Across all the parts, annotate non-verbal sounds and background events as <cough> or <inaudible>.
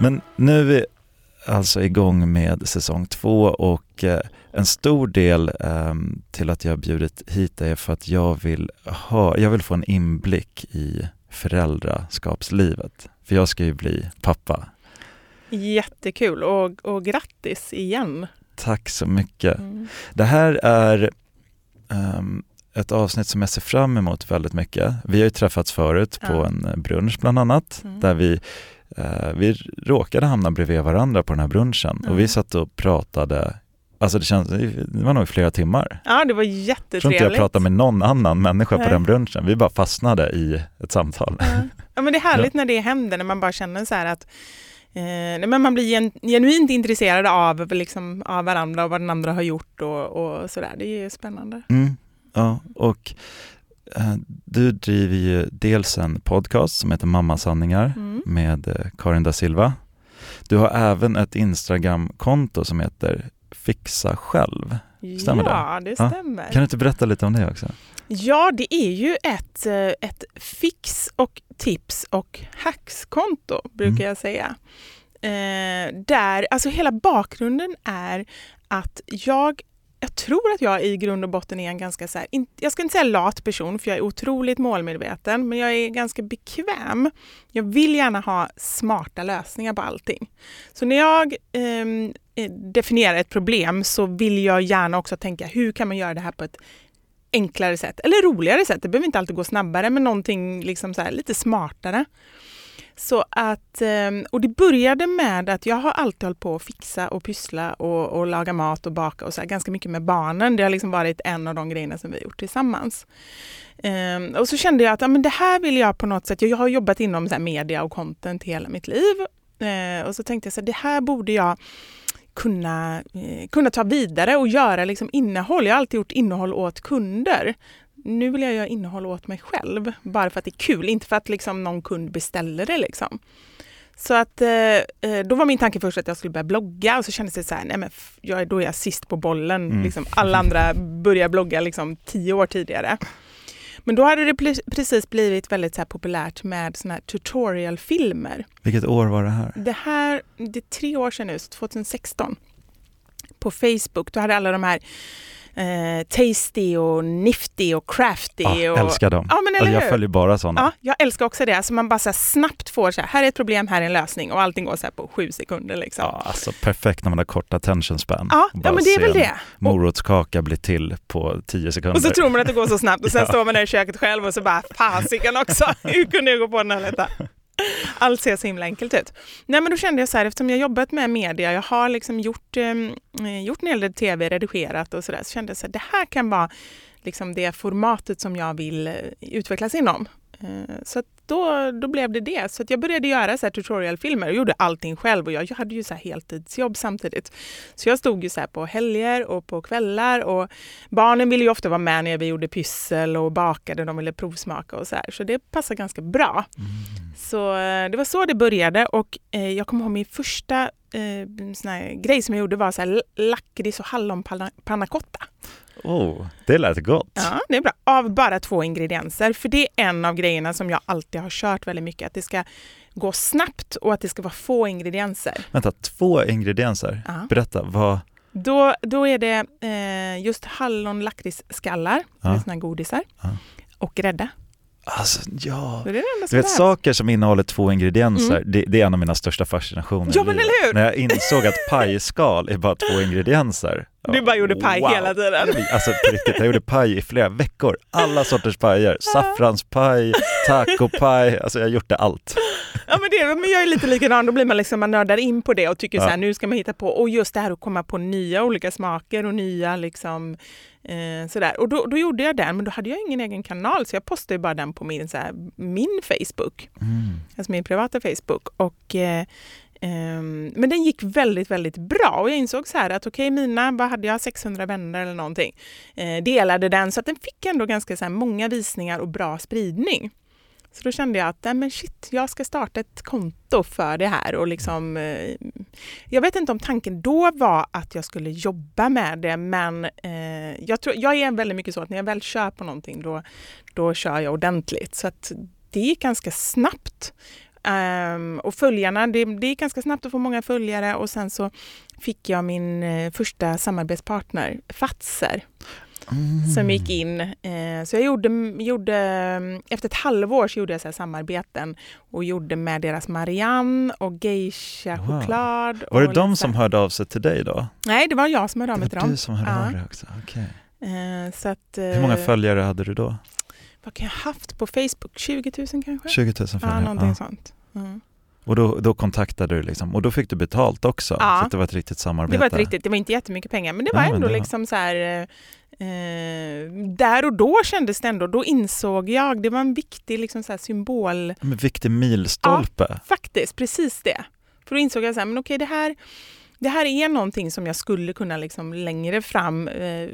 Men nu är vi alltså igång med säsong två och eh, en stor del eh, till att jag har bjudit hit är för att jag vill, ha, jag vill få en inblick i föräldraskapslivet. För jag ska ju bli pappa. Jättekul och, och grattis igen. Tack så mycket. Mm. Det här är ehm, ett avsnitt som jag ser fram emot väldigt mycket. Vi har ju träffats förut på Ja. en brunch bland annat, Mm. där vi, vi råkade hamna bredvid varandra på den här brunchen och vi Mm. satt och pratade, alltså det, känns, det var nog flera timmar. Ja, det var Jag tror inte jag jättetrevligt. pratade med någon annan människa på Nej. den brunchen, vi bara fastnade i ett samtal. Ja. ja, men det är <laughs> härligt när det händer, när man bara känner så här att eh, men man blir gen, genuint intresserad av, liksom, av varandra och vad den andra har gjort och, och sådär. Det är ju spännande. Mm, ja, och eh, du driver ju dels en podcast som heter Mammasanningar Mm. med eh, Karin da Silva. Du har även ett Instagram-konto som heter Fixa själv. Stämmer det? ja, det? Ja. stämmer. Kan du inte berätta lite om det också? Ja, det är ju ett, eh, ett fix och tips och hackskonto brukar Mm. jag säga. Eh, där, alltså hela bakgrunden är att jag jag tror att jag i grund och botten är en ganska, så här, in, jag ska inte säga lat person för jag är otroligt målmedveten, men jag är ganska bekväm. Jag vill gärna ha smarta lösningar på allting. Så när jag ehm, eh, definierar ett problem så vill jag gärna också tänka hur kan man göra det här på ett enklare sätt eller roligare sätt. Det behöver inte alltid gå snabbare men någonting liksom så här, lite smartare. Så att, ehm, och det började med att jag har alltid hållit på att fixa och pyssla och, och laga mat och baka och så här, ganska mycket med barnen. Det har liksom varit en av de grejerna som vi har gjort tillsammans. Um, och så kände jag att ja, men det här vill jag på något sätt, jag har jobbat inom så här, media och content hela mitt liv. Uh, och så tänkte jag så här, det här borde jag kunna, eh, kunna ta vidare och göra liksom innehåll. Jag har alltid gjort innehåll åt kunder. Nu vill jag göra innehåll åt mig själv, bara för att det är kul, inte för att liksom någon kund beställer det. Liksom. Så att, eh, eh, då var min tanke först att jag skulle börja blogga och så kändes det så här, nej men jag då är jag sist på bollen. Mm. Liksom, alla andra börjar blogga liksom tio år tidigare. Men då hade det precis blivit väldigt så populärt med såna här tutorialfilmer. Vilket år var det här? Det här, det är tre år sedan nu, så 2016. På Facebook, då hade alla de här eh, Tasty och Nifty och Crafty. Ja, och, älskar dem. Ja, men eller Alltså, jag följer bara sådana. Ja, jag älskar också det. Alltså man bara så här snabbt får så här, här är ett problem, här är en lösning och allting går så här på sju sekunder. Liksom. Ja, alltså perfekt när man har kort attention span. Ja, ja men det är väl det. Morotskaka bli till på tio sekunder. Och så tror man att det går så snabbt och sen <laughs> Ja. står man där i köket själv och så bara fasiken också, <laughs> hur kunde jag gå på den här detta? Allt ser så himla enkelt ut. Nej men då kände jag så här, eftersom jag jobbat med media, jag har liksom gjort, ehm, eh, gjort en hel del tv, redigerat och sådär, så kände jag så här, det här kan vara liksom det formatet som jag vill eh, utvecklas inom. Eh, Så att då, då blev det det. Så att jag började göra så här tutorialfilmer och gjorde allting själv och jag hade ju så här heltidsjobb samtidigt. Så jag stod ju så på helger och på kvällar och barnen ville ju ofta vara med när vi gjorde pyssel och bakade, de ville provsmaka och så här. Så det passade ganska bra. Så eh, det var så det började och eh, jag kommer ihåg min första eh, sån grej som jag gjorde var så här lakrits och hallonpanna cotta. Oh, det lät gott. Ja, det är bra. Av bara två ingredienser. För det är en av grejerna som jag alltid har kört väldigt mycket. Att det ska gå snabbt och att det ska vara få ingredienser. Vänta, två ingredienser. Ja. Berätta, vad... Då, då är det eh, just hallon lakritsskallar, Ja. såna godisar, Ja. och grädde. Alltså, ja. Det är det Du vet saker som innehåller två ingredienser, det, det är en av mina största fascinationer Mm. Ja, men eller hur? När jag insåg att pajskal är bara två ingredienser. Du bara gjorde paj hela tiden. Alltså på riktigt, jag gjorde paj i flera veckor. Alla sorters pajer. Saffranspaj, tacopaj, alltså jag har gjort det allt. Ja men, det, men jag är lite likadan, då blir man liksom, man nördar in på det och tycker Ja. så här, nu ska man hitta på, och just det här att komma på nya olika smaker och nya liksom eh, sådär. Och då, då gjorde jag den, men då hade jag ingen egen kanal så jag postade bara den på min, så här, min Facebook, Mm. alltså min privata Facebook. Och, eh, ehm, men den gick väldigt, väldigt bra och jag insåg så här att okej, mina, vad hade jag, 600 vänner eller någonting, eh, delade den så att den fick ändå ganska så många visningar och bra spridning. Så då kände jag att nej men shit, jag ska starta ett konto för det här. Och liksom, eh, jag vet inte om tanken då var att jag skulle jobba med det, men eh, jag, tror, jag är väldigt mycket så att när jag väl kör på någonting då, då kör jag ordentligt. Så att det gick ganska snabbt. Um, och följarna, det, det gick ganska snabbt att få många följare och sen så fick jag min eh, första samarbetspartner, Fatser Mm. som gick in. Eh, så jag gjorde, gjorde, efter ett halvår så gjorde jag så samarbeten och gjorde med deras Marianne och Geisha Wow. choklad. Var det de som hörde av sig till dig då? Nej, det var jag som hörde av Det mig till var dem. du som hörde Ja. av dig också? Okej. Eh, så att, eh, Hur många följare hade du då? Vad kan jag ha haft på Facebook? 20 000 kanske? 20 000 ja, följare? någonting Ja. sånt. Mm. Och då, då kontaktade du liksom, och då fick du betalt också? Ja. Så att det var ett riktigt samarbete? Det var ett riktigt, det var inte jättemycket pengar, men det var men ändå det var- liksom så här... eh, där och då kändes det ändå, då insåg jag, det var en viktig liksom så symbol En viktig milstolpe. Faktiskt, precis det. För då insåg jag så här, men okej det här, det här är någonting som jag skulle kunna liksom längre fram eh,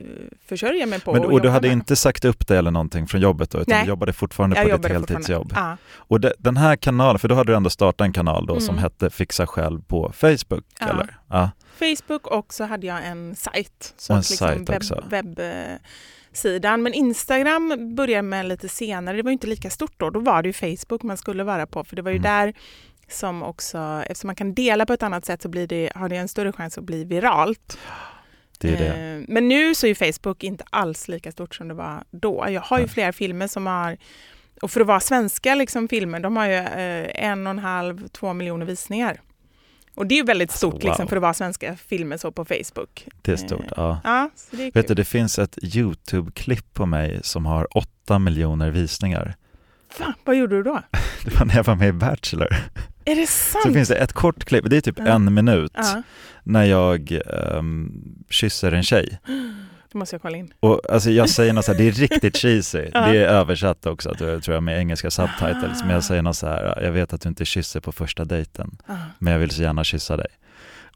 försörja mig på. Men, och du jobba hade med. inte sagt upp det eller någonting från jobbet då, utan Nej. du jobbade fortfarande jag på ditt jobbade heltidsjobb? fortfarande. Och de, den här kanalen, för då hade du ändå startat en kanal då som Mm. hette Fixa själv på Facebook, Ja. eller? Ja. Facebook och så hade jag en sajt. Så en liksom sajt. Webb, webbsidan. Men Instagram började med lite senare, det var inte lika stort då. Då var det ju Facebook man skulle vara på, för det var ju Mm. där som också, eftersom man kan dela på ett annat sätt så blir det, har det en större chans att bli viralt. Det är det. Eh, Men nu så är Facebook inte alls lika stort som det var då. Jag har ju flera filmer som har, och för att vara svenska liksom, filmer, de har ju eh, en och en halv, två miljoner visningar. Och det är ju väldigt Alltså, stort liksom, wow. för att vara svenska filmer så på Facebook. Det är stort, ja. Ja, så det är Vet du, det finns ett YouTube-klipp på mig som har 8 miljoner visningar. Va? Vad gjorde du då? <laughs> Det var när jag var med i Bachelor. Är det Så sant? finns det ett kort klipp, det är typ Ja. en minut, Ja, när jag ehm, kysser en tjej. <gasps> <gasps> det måste jag kolla in. Och alltså jag säger något så här, det är riktigt <laughs> cheesy. Det är översatt också, tror jag, med engelska subtitles. Men Ah. jag säger något så här, jag vet att du inte kysser på första dejten, Ah. men jag vill så gärna kyssa dig.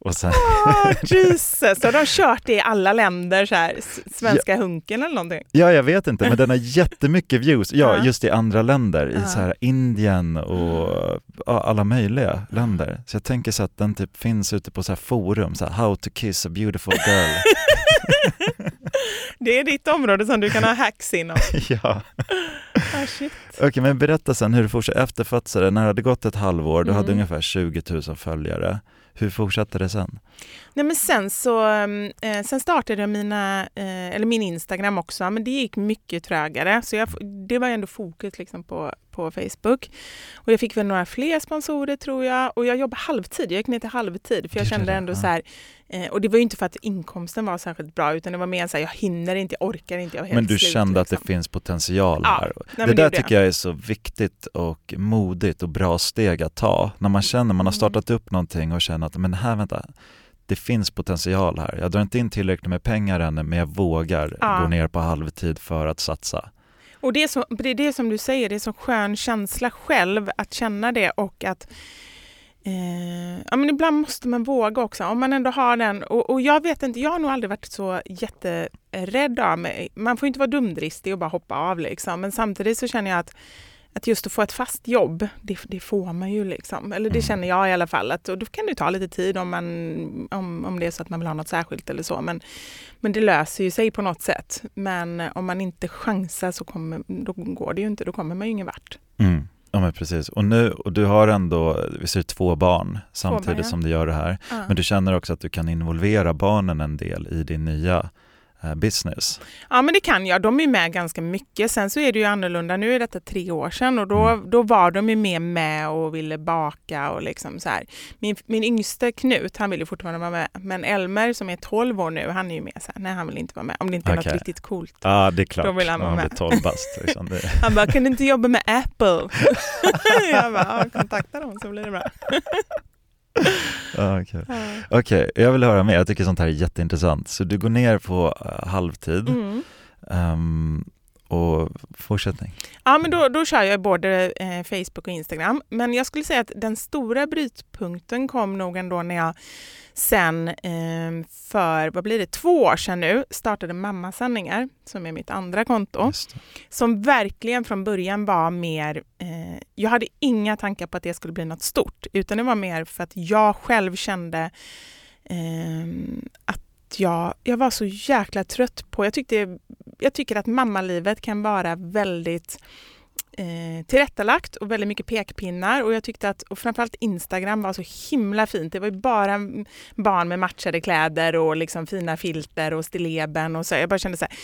Och sen, Oh, <laughs> Jesus! Har de kört det i alla länder, så här, svenska hunken eller någonting? ja jag vet inte, men den har jättemycket views. Ja, Ja. just i andra länder, i Ja. så här Indien och ja, alla möjliga länder. Så jag tänker så att den typ finns ute på så här forum, så här, how to kiss a beautiful girl. <laughs> Det är ditt område som du kan ha hacks inom. <laughs> ja. Ah, shit. Okej, men berätta sen hur du fortsatte efter Fatsare. När det hade gått ett halvår, du hade Mm. ungefär 20 000 följare. Hur fortsatte det sen? Nej, men sen, så, mm, eh, sen startade jag mina, eh, eller min Instagram också, men det gick mycket trögare. Så jag, det var ändå fokus liksom på, på Facebook. Och jag fick väl några fler sponsorer tror jag. Och jag jobbade halvtid, jag gick ner till halvtid. För jag kände ändå så här, eh, och det var ju inte för att inkomsten var särskilt bra, utan det var mer så här, jag hinner inte, jag orkar inte. Jag är helt Men du slut, kände att det liksom. finns potential Ja, här. nej, det där tycker jag är så viktigt och modigt och bra steg att ta. När man känner, man har Mm. startat upp någonting och känner att men här vänta, det finns potential här. Jag drar inte in tillräckligt med pengar ännu men jag vågar Ja. gå ner på halvtid för att satsa. Och det är, så, det är det som du säger, det är så skön känsla själv att känna det och att eh, ja, men ibland måste man våga också. Om man ändå har den, och, och jag vet inte, jag har nog aldrig varit så jätterädd av mig. Man får inte vara dumdristig och bara hoppa av liksom. Men samtidigt så känner jag att att just att få ett fast jobb, det, det får man ju liksom. Eller det Mm. känner jag i alla fall. Att, och då kan det ta lite tid om, man, om, om det är så att man vill ha något särskilt eller så. Men, men det löser ju sig på något sätt. Men om man inte chansar så kommer, då går det ju inte, då kommer man ju ingen vart. Mm. Ja men precis. Och nu, och du har ändå, vi ser två barn samtidigt barn, ja. som du gör det här. Ja. Men du känner också att du kan involvera barnen en del i din nya eh, business. Ja men det kan jag, de är med ganska mycket. Sen så är det ju annorlunda, nu är detta tre år sedan och då, Mm. då var de ju mer med och ville baka och liksom så här. Min, min yngste Knut, han vill ju fortfarande vara med. Men Elmer som är 12 år nu, han är ju med så här, nej han vill inte vara med. Om det inte är Okej. något riktigt coolt. Ja, det är klart. Då vill han vara med. 12 bast. Liksom. <laughs> Han bara, kan du inte jobba med Apple? <laughs> <laughs> jag bara, kontakta dem så blir det bra. Ja, okej. Okej, jag vill höra mer. Jag tycker sånt här är jätteintressant. Så du går ner på eh, halvtid Mm. ehm, och fortsättning. Ja, men då, då kör jag både eh, Facebook och Instagram. Men jag skulle säga att den stora brytpunkten kom nog ändå när jag sen eh, för, vad blir det, två år sedan nu startade Mammasanningar, som är mitt andra konto. Som verkligen från början var mer, eh, jag hade inga tankar på att det skulle bli något stort, utan det var mer för att jag själv kände eh, att jag, jag var så jäkla trött på, jag, tyckte, jag tycker att mammalivet kan vara väldigt eh, tillrättalagt och väldigt mycket pekpinnar och jag tyckte att och framförallt Instagram var så himla fint. Det var ju bara barn med matchade kläder och liksom fina filter och stilleben och så. Jag bara kände så här,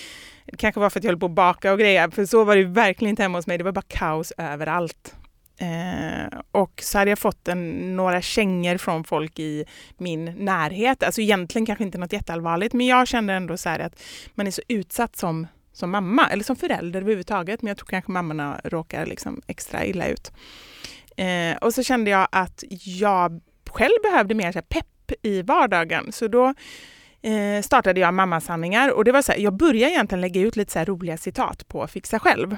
det kanske var för att jag höll på att baka och grejer, för så var det ju verkligen inte hemma hos mig. Det var bara kaos överallt. Eh, och så hade jag fått en, några kängor från folk i min närhet. Alltså egentligen kanske inte något jätteallvarligt, men jag kände ändå så här att man är så utsatt som, som mamma, eller som förälder överhuvudtaget. Men jag tror kanske mammorna råkar liksom extra illa ut. Eh, och så kände jag att jag själv behövde mer så pepp i vardagen. Så då eh, startade jag Mammasanningar och det var så här, jag började egentligen lägga ut lite så roliga citat på Fixa själv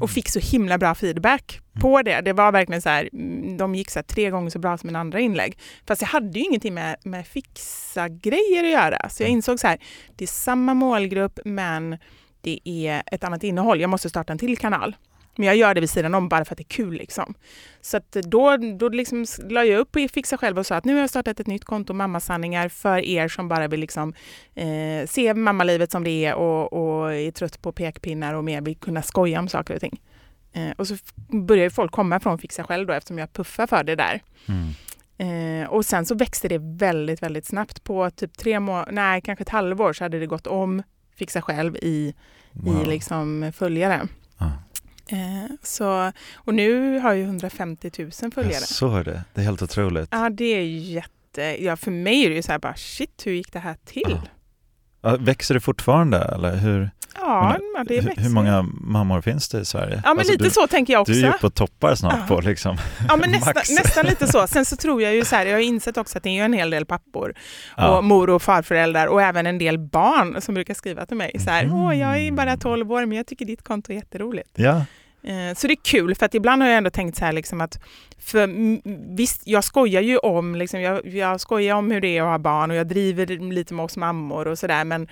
och fick så himla bra feedback på det. Det var verkligen så här, mm, de gick så tre gånger så bra som en andra inlägg. Fast jag hade ju ingenting med, med fixa grejer att göra. Så jag insåg så här, det är samma målgrupp men det är ett annat innehåll. Jag måste starta en till kanal. Men jag gör det vid sidan om bara för att det är kul. Liksom. Så då, då liksom la jag upp på Fixa själv och sa att nu har jag startat ett nytt konto, Mammasanningar, för er som bara vill liksom, eh, se mammalivet som det är och, och är trött på pekpinnar och mer vill kunna skoja om saker och ting. Eh, och så började folk komma från Fixa själv då eftersom jag puffar för det där. Mm. Eh, och sen så växte det väldigt, väldigt snabbt. På typ tre månader, nej kanske ett halvår så hade det gått om Fixa själv i, Wow. i liksom följare. Ja. Eh, så, och nu har jag 150 000 följare. Jag såg det. Det är helt otroligt. Ja, det är jätte... Ja, för mig är det ju så här bara shit, hur gick det här till? Ja, Växer det fortfarande eller hur, Ja, Men, det hur, växer. hur många mammor finns det i Sverige? Ja, men Alltså, lite du, så tänker jag också. Du är ju på toppar snart Ja. på liksom Ja, men <laughs> nästa, max. nästan lite så. Sen så tror jag ju så här, jag har insett också att det är en hel del pappor Ja. och mor och farföräldrar och även en del barn som brukar skriva till mig så här, Mhm. åh jag är bara 12 år men jag tycker ditt konto är jätteroligt. Ja, Eh, Så det är kul för att ibland har jag ändå tänkt så här liksom att för mm, visst, jag skojar ju om liksom, jag, jag skojar om hur det är att ha barn och jag driver lite med oss mammor och sådär men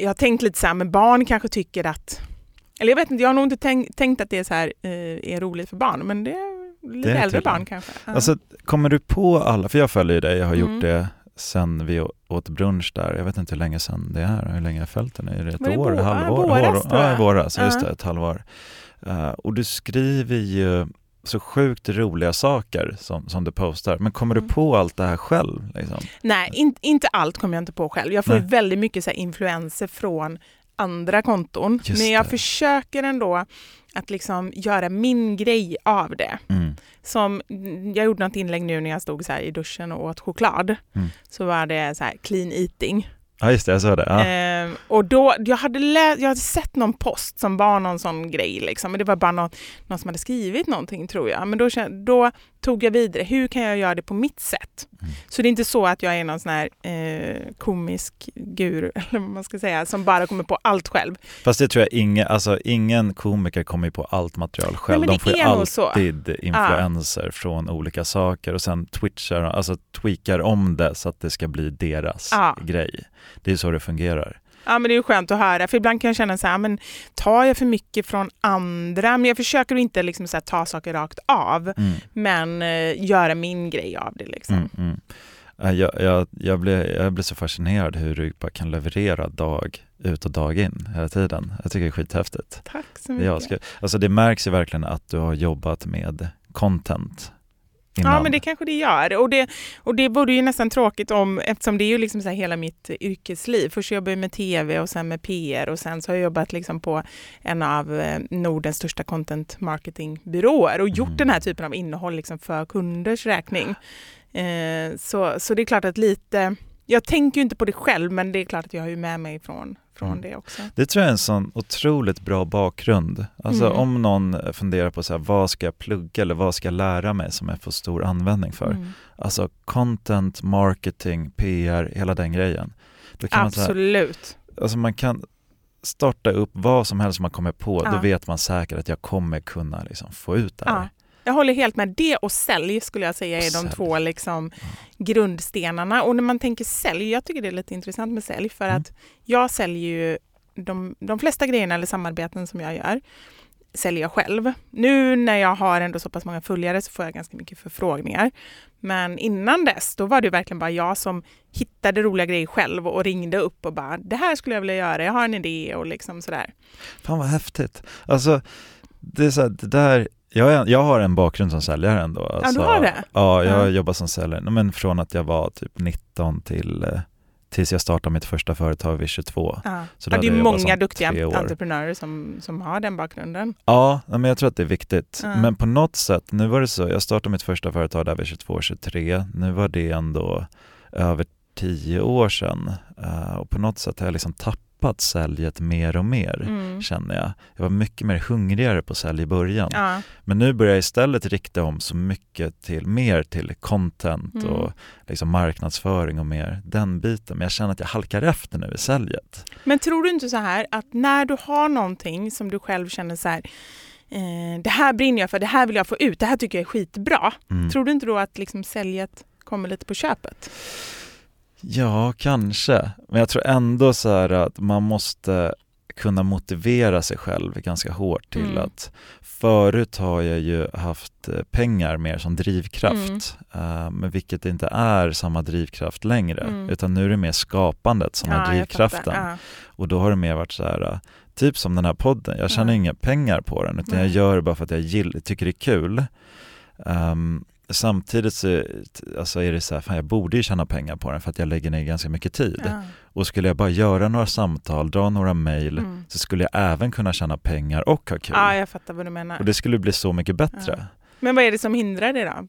jag har tänkt lite så här, men barn kanske tycker att eller jag vet inte, jag har nog inte tänkt, tänkt att det är så här eh, är roligt för barn men det är lite Det är äldre barn kanske. Ja. alltså kommer du på alla, för jag följer ju dig, jag har Mm. gjort det sen vi åt brunch där, jag vet inte hur länge sedan det är, hur länge jag har följt den, är det ett det år, vår- halvår? ja, våras, ja, jag. våras, just det, ett halvår. Eh, och du skriver ju så sjukt roliga saker som, som du postar, men kommer Mm. du på allt det här själv? Liksom? Nej, in, inte allt kommer jag inte på själv. Jag får Nej. väldigt mycket så influenser från andra konton. Just men jag det. försöker ändå att liksom göra min grej av det. Mm. Som, jag gjorde något inlägg nu när jag stod så i duschen och åt choklad. Mm. Så var det så här clean eating. Ja just det, jag såg det. Ja. Eh, och då, jag, hade lä- jag hade sett någon post som var någon sån grej, liksom. men det var bara någon, någon som hade skrivit någonting tror jag. Men då, då tog jag vidare, hur kan jag göra det på mitt sätt? Mm. Så det är inte så att jag är någon sån här eh, komisk guru, <laughs> eller vad man ska säga, som bara kommer på allt själv. Fast det tror jag ingen, alltså ingen komiker kommer på allt material själv. men De får ju alltid influenser från olika saker och sen twitchar, alltså tweakar om det så att det ska bli deras Ja. grej. Det är så det fungerar. Ja men det är ju skönt att höra, för ibland kan jag känna så här, men tar jag för mycket från andra? Men jag försöker inte liksom så här, ta saker rakt av, Mm. men eh, göra min grej av det. Liksom. Mm, mm. Ja, Jag, jag, jag, blir, jag blir så fascinerad hur du bara kan leverera dag ut och dag in hela tiden. Jag tycker det är skithäftigt. Tack så mycket. jag ska, alltså det märks ju verkligen att du har jobbat med content innan. Ja, men det kanske det gör. Och det, och det vore ju nästan tråkigt om, eftersom det är ju liksom så här hela mitt yrkesliv. Först jobbade jag med tv och sen med PR och sen så har jag jobbat liksom på en av eh, Nordens största content marketingbyråer och gjort Mm. den här typen av innehåll liksom för kunders räkning. Eh, så, så det är klart att lite, jag tänker ju inte på det själv, men det är klart att jag har ju med mig från, från Mm. det också. Det tror jag är en sån otroligt bra bakgrund. Alltså Mm. om någon funderar på så här, vad ska jag plugga eller vad ska jag lära mig som jag får stor användning för? Mm. Alltså content, marketing, PR, hela den grejen. Då kan man, här, Absolut. alltså man kan starta upp vad som helst man kommer på, då Ja. vet man säkert att jag kommer kunna liksom få ut det här. Ja. Jag håller helt med. Det och sälj skulle jag säga är de två liksom grundstenarna. Och när man tänker sälj, jag tycker det är lite intressant med sälj för Mm. att jag säljer ju de, de flesta grejerna eller samarbeten som jag gör säljer jag själv. Nu när jag har ändå så pass många följare så får jag ganska mycket förfrågningar. Men innan dess, då var det verkligen bara jag som hittade roliga grejer själv och ringde upp och bara det här skulle jag vilja göra, jag har en idé och liksom sådär. Fan vad häftigt. Alltså, det är så här, det där, jag, jag har en bakgrund som säljare ändå. Alltså, du har det? Ja, jag har Ja. jobbat som säljare, men från att jag var typ 19 till eh, tills jag startade mitt första företag vid 22. Ja. Så Ja, det är många duktiga entreprenörer som, som har den bakgrunden. Ja, men jag tror att det är viktigt. Ja. Men på något sätt, nu var det så, jag startade mitt första företag där vid 22-23, nu var det ändå över tio år sedan Eh, och på något sätt har jag liksom tappat säljet mer och mer. Mm. känner jag. Jag var mycket mer hungrigare på sälj i början. Ja. Men nu börjar jag istället rikta om så mycket till mer till content Mm. och liksom marknadsföring och mer den biten. Men jag känner att jag halkar efter nu i säljet. Men tror du inte så här att när du har någonting som du själv känner så här eh, det här brinner jag för, det här vill jag få ut, det här tycker jag är skitbra. Mm. Tror du inte då att liksom säljet kommer lite på köpet? Ja, kanske. Men jag tror ändå så här att man måste kunna motivera sig själv ganska hårt till Mm. att förut har jag ju haft eh, pengar mer som drivkraft, Mm. eh, men vilket inte är samma drivkraft längre, Mm. utan nu är det mer skapandet som är jag drivkraften. Ja. Och då har det mer varit så här, äh, typ som den här podden, jag tjänar Ja. inga pengar på den utan jag gör det bara för att jag gill, tycker det är kul. Ehm, samtidigt så alltså är det så här, fan jag borde ju tjäna pengar på den för att jag lägger ner ganska mycket tid. Ja. Och skulle jag bara göra några samtal, dra några mejl, Mm. så skulle jag även kunna tjäna pengar och ha kul. ja, jag fattar vad du menar. Och det skulle bli så mycket bättre. Ja. Men vad är det som hindrar det då?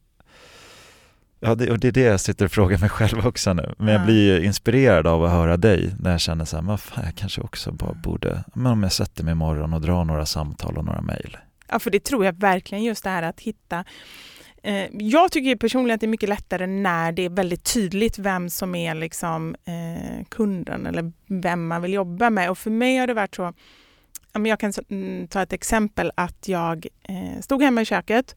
Ja, det, och det är det jag sitter och frågar mig själv också nu. Men jag Ja. blir inspirerad av att höra dig när jag känner så här, men fan, jag kanske också bara borde, men om jag sätter mig imorgon och drar några samtal och några mejl. Ja, för det tror jag verkligen just det här att hitta Eh, jag tycker ju personligen att det är mycket lättare när det är väldigt tydligt vem som är liksom, eh, kunden eller vem man vill jobba med. Och för mig har det varit så, jag kan mm, ta ett exempel att jag eh, stod hemma i köket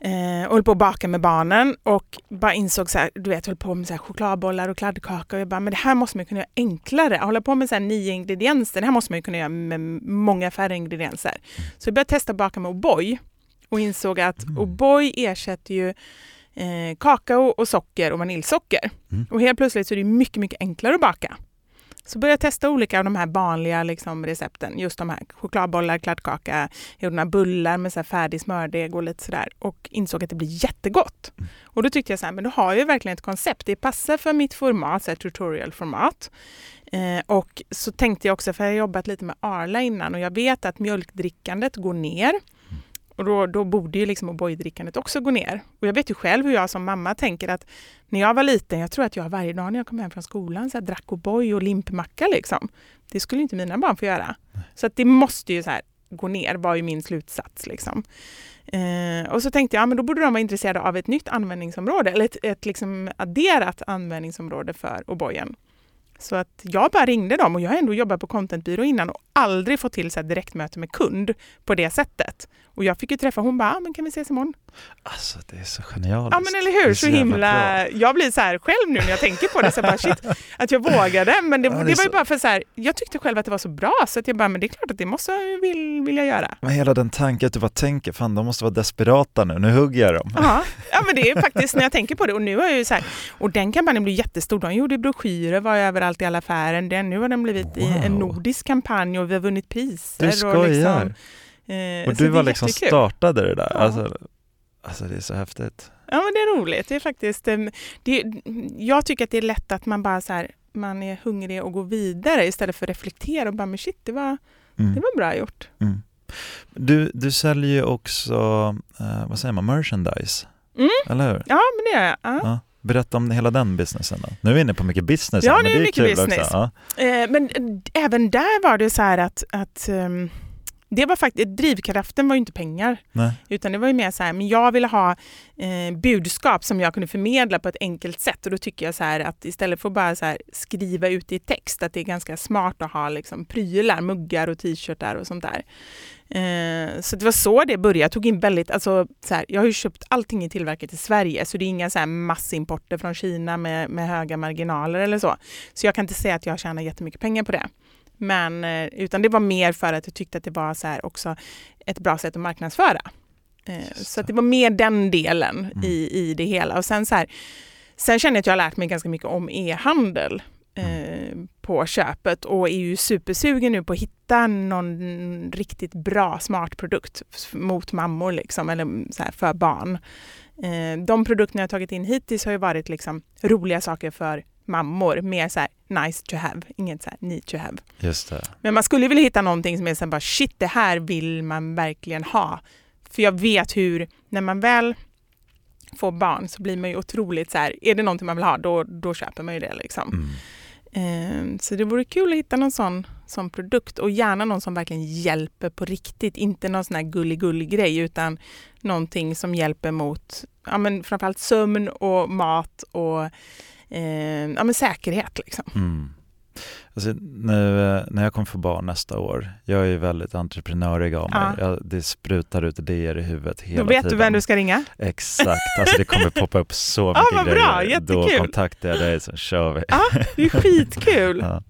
eh, och höll på att baka med barnen och bara insåg så här, du vet, höll på med så här chokladbollar och kladdkaka och jag bara, men det här måste man ju kunna göra enklare. Att hålla på med så här nio ingredienser, det här måste man ju kunna göra med många färre ingredienser. Så jag började testa att baka med O'boy och insåg att Mm. O'boy ersätter ju eh, kakao och socker och vaniljsocker. Mm. Och helt plötsligt så är det mycket, mycket enklare att baka. Så började jag testa olika av de här vanliga liksom, recepten. Just de här chokladbollar, kladdkaka, gjorde några bullar med så färdig smördeg och lite sådär. Och insåg att det blir jättegott. Mm. Och då tyckte jag så här, men då har jag verkligen ett koncept. Det passar för mitt format, så här tutorial-format. Eh, och så tänkte jag också, för jag har jobbat lite med Arla innan och jag vet att mjölkdrickandet går ner. Och då, då borde ju liksom O'boy-drickandet också gå ner. Och jag vet ju själv hur jag som mamma tänker att när jag var liten, jag tror att jag varje dag när jag kom hem från skolan så här, drack O'boy och limpmacka liksom. Det skulle inte mina barn få göra. Så att det måste ju så här gå ner, var ju min slutsats liksom. Eh, och så tänkte jag, ja, men då borde de vara intresserade av ett nytt användningsområde, eller ett, ett liksom adderat användningsområde för O'boyen. Så att jag bara ringde dem och jag har ändå jobbat på contentbyrå innan och aldrig fått till så här direktmöte med kund på det sättet. Och jag fick ju träffa, hon bara, ah, men kan vi ses imorgon? Alltså det är så genialiskt. Ja men eller hur, så jävla himla... Jag blir så här själv nu när jag tänker på det, så bara shit, <laughs> att jag vågade. Men det, Ja, det det, var ju så- bara för så här, jag tyckte själv att det var så bra så att jag bara, men det är klart att det måste jag vill, vilja göra. Men hela den tanken att du bara tänker, fan de måste vara desperata nu, nu hugger jag dem. Ja, ja men det är faktiskt när jag tänker på det. Och nu har jag ju så här, och den kampanjen blev jättestor. De gjorde broschyrer, var överallt i alla affären. Den, nu har den blivit i en Wow. nordisk kampanj och vi har vunnit priser. Du Och, skojar! liksom, eh, och så du var liksom jättekul. startade det där. Ja. Alltså, alltså det är så häftigt. ja, men det är roligt. Det är faktiskt, em, det, jag tycker att det är lätt att man bara så här, man är hungrig och går vidare istället för att reflektera och bara, men shit, det var, Mm. det var bra gjort. Mm. Du, du säljer ju också, eh, vad säger man, merchandise? Mm. Eller hur? Ja, men det gör jag. Ja. Ja. Berätta om hela den businessen då. Nu är vi inne på mycket business Ja, här, nu men det är mycket business. också. Ja. Eh, men eh, även där var det så här att, att ehm, det var faktiskt, drivkraften var ju inte pengar. Nej. Utan det var ju mer så här, men jag ville ha eh, budskap som jag kunde förmedla på ett enkelt sätt. Och då tycker jag så här att istället för att bara så här skriva ut i text, att det är ganska smart att ha liksom prylar, muggar och t-shirtar och sånt där. Eh, så det var så det började. Jag tog in väldigt, alltså så här, jag har ju köpt allting i tillverkat i Sverige, så det är inga så här massimporter från Kina med, med höga marginaler eller så. Så jag kan inte säga att jag tjänar jättemycket pengar på det. Men, eh, utan det var mer för att jag tyckte att det var så här också ett bra sätt att marknadsföra. Eh, Så att det var mer den delen Mm. i, i det hela. Och sen, så här, sen känner jag att jag har lärt mig ganska mycket om e-handel eh, på köpet och är ju supersugen nu på att hitta någon riktigt bra smart produkt mot mammor liksom, eller så här, för barn. Eh, de produkterna jag har tagit in hittills har ju varit liksom roliga saker för mammor, mer så här nice to have, inget så här need to have. Just det. Men man skulle vilja hitta någonting som är så här bara shit, det här vill man verkligen ha. För jag vet hur, när man väl får barn så blir man ju otroligt så här, är det någonting man vill ha, då, då köper man ju det liksom. Mm. Eh, Så det vore kul att hitta någon sån, sån produkt och gärna någon som verkligen hjälper på riktigt. Inte någon sån här gullig grej utan någonting som hjälper mot ja, men framförallt sömn och mat och eh, ja, men säkerhet. Liksom. Mm. Alltså, nu, eh, när jag kommer få barn nästa år, jag är ju väldigt entreprenörig av mig. Ja. Jag, det sprutar ut idéer i huvudet hela Då vet tiden. du vem du ska ringa. Exakt, alltså det kommer poppa upp så <laughs> Ja, mycket vad grejer. bra, Då jättekul. kontaktar jag dig så kör vi. Ja, det är skitkul. <laughs> Ja.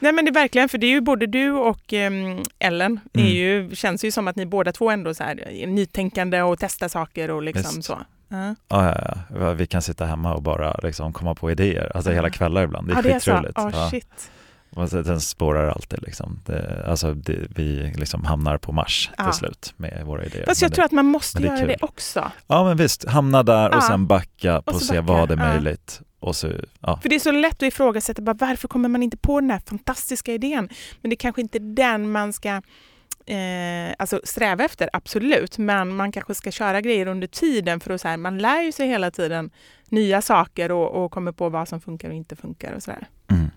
Nej men det är verkligen, för det är ju både du och em, Ellen, är Mm. ju, känns ju som att ni båda två ändå så här, är nytänkande och testar saker och liksom Visst. så. Ja. Ja, ja, ja. Vi kan sitta hemma och bara liksom komma på idéer, alltså hela kvällar ibland. Det är Ja, det är så. skitroligt. Oh, shit. Och så- Den spårar alltid liksom. Det, alltså det, vi liksom hamnar på Mars Ja. till slut med våra idéer. Fast jag det, tror att man måste det är göra det kul. också. Ja men visst, hamna där och Ja. sen backa Och så se backa, vad är ja. möjligt. Och så, ja. För det är så lätt att ifrågasätta, bara, varför kommer man inte på den här fantastiska idén? Men det är kanske inte den man ska eh, alltså sträva efter, absolut. Men man kanske ska köra grejer under tiden för att så här, man lär ju sig hela tiden nya saker och, och kommer på vad som funkar och inte funkar och sådär. Mm.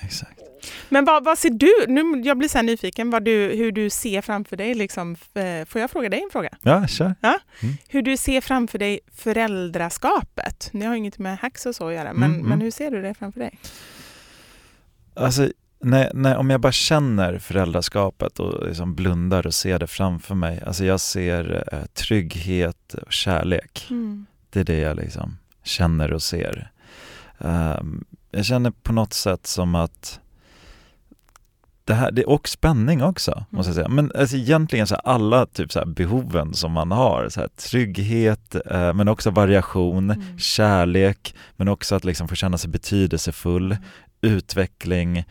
Exakt. Men vad, vad ser du, nu, jag blir så här nyfiken, vad du, hur du ser framför dig, liksom, eh, får jag fråga dig en fråga? Ja, kör. Hur du ser framför dig föräldraskapet? Ni har inget med hacks och så att göra, men, Mm, mm. men hur ser du det framför dig? Alltså, när, när, om jag bara känner föräldraskapet och liksom blundar och ser det framför mig. Alltså jag ser eh, trygghet och kärlek. Mm. Det är det jag liksom känner och ser. Ehm, jag känner på något sätt som att det här, det, och spänning också, måste jag säga. Men alltså egentligen så alla typ så här behoven som man har, så här, trygghet, eh, men också variation, Mm. kärlek, men också att liksom få känna sig betydelsefull, utveckling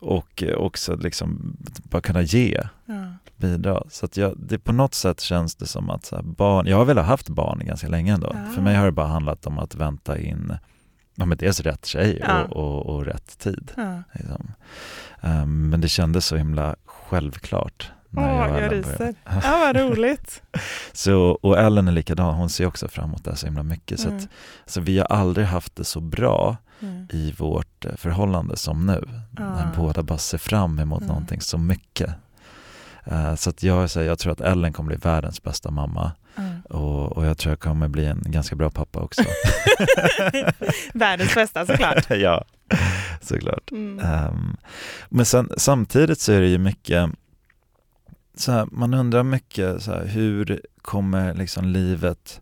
och eh, också liksom bara kunna ge Ja. bidra. Så att jag, det på något sätt känns det som att så barn, jag har väl haft barn ganska länge ändå. Ah. För mig har det bara handlat om att vänta in ja, men dels rätt tjej Ja. och, och, och rätt tid. Ja. Liksom. Ehm, men det kändes så himla självklart. Åh, jag Ellen ryser. Ja, vad roligt. <laughs> Så, och Ellen är likadan, hon ser också fram emot det här så himla mycket. Så, Mm. att, så vi har aldrig haft det så bra Mm. i vårt eh, förhållande som nu. När Ah. båda bara ser fram emot Mm. någonting så mycket. Eh, Så att jag, säger, jag tror att Ellen kommer bli världens bästa mamma Ja. och, och jag tror jag kommer bli en ganska bra pappa också. <laughs> Världens bästa såklart. <laughs> ja, såklart. Mm. Ehm, men sen, samtidigt så är det ju mycket, så här, man undrar mycket så här, hur kommer liksom livet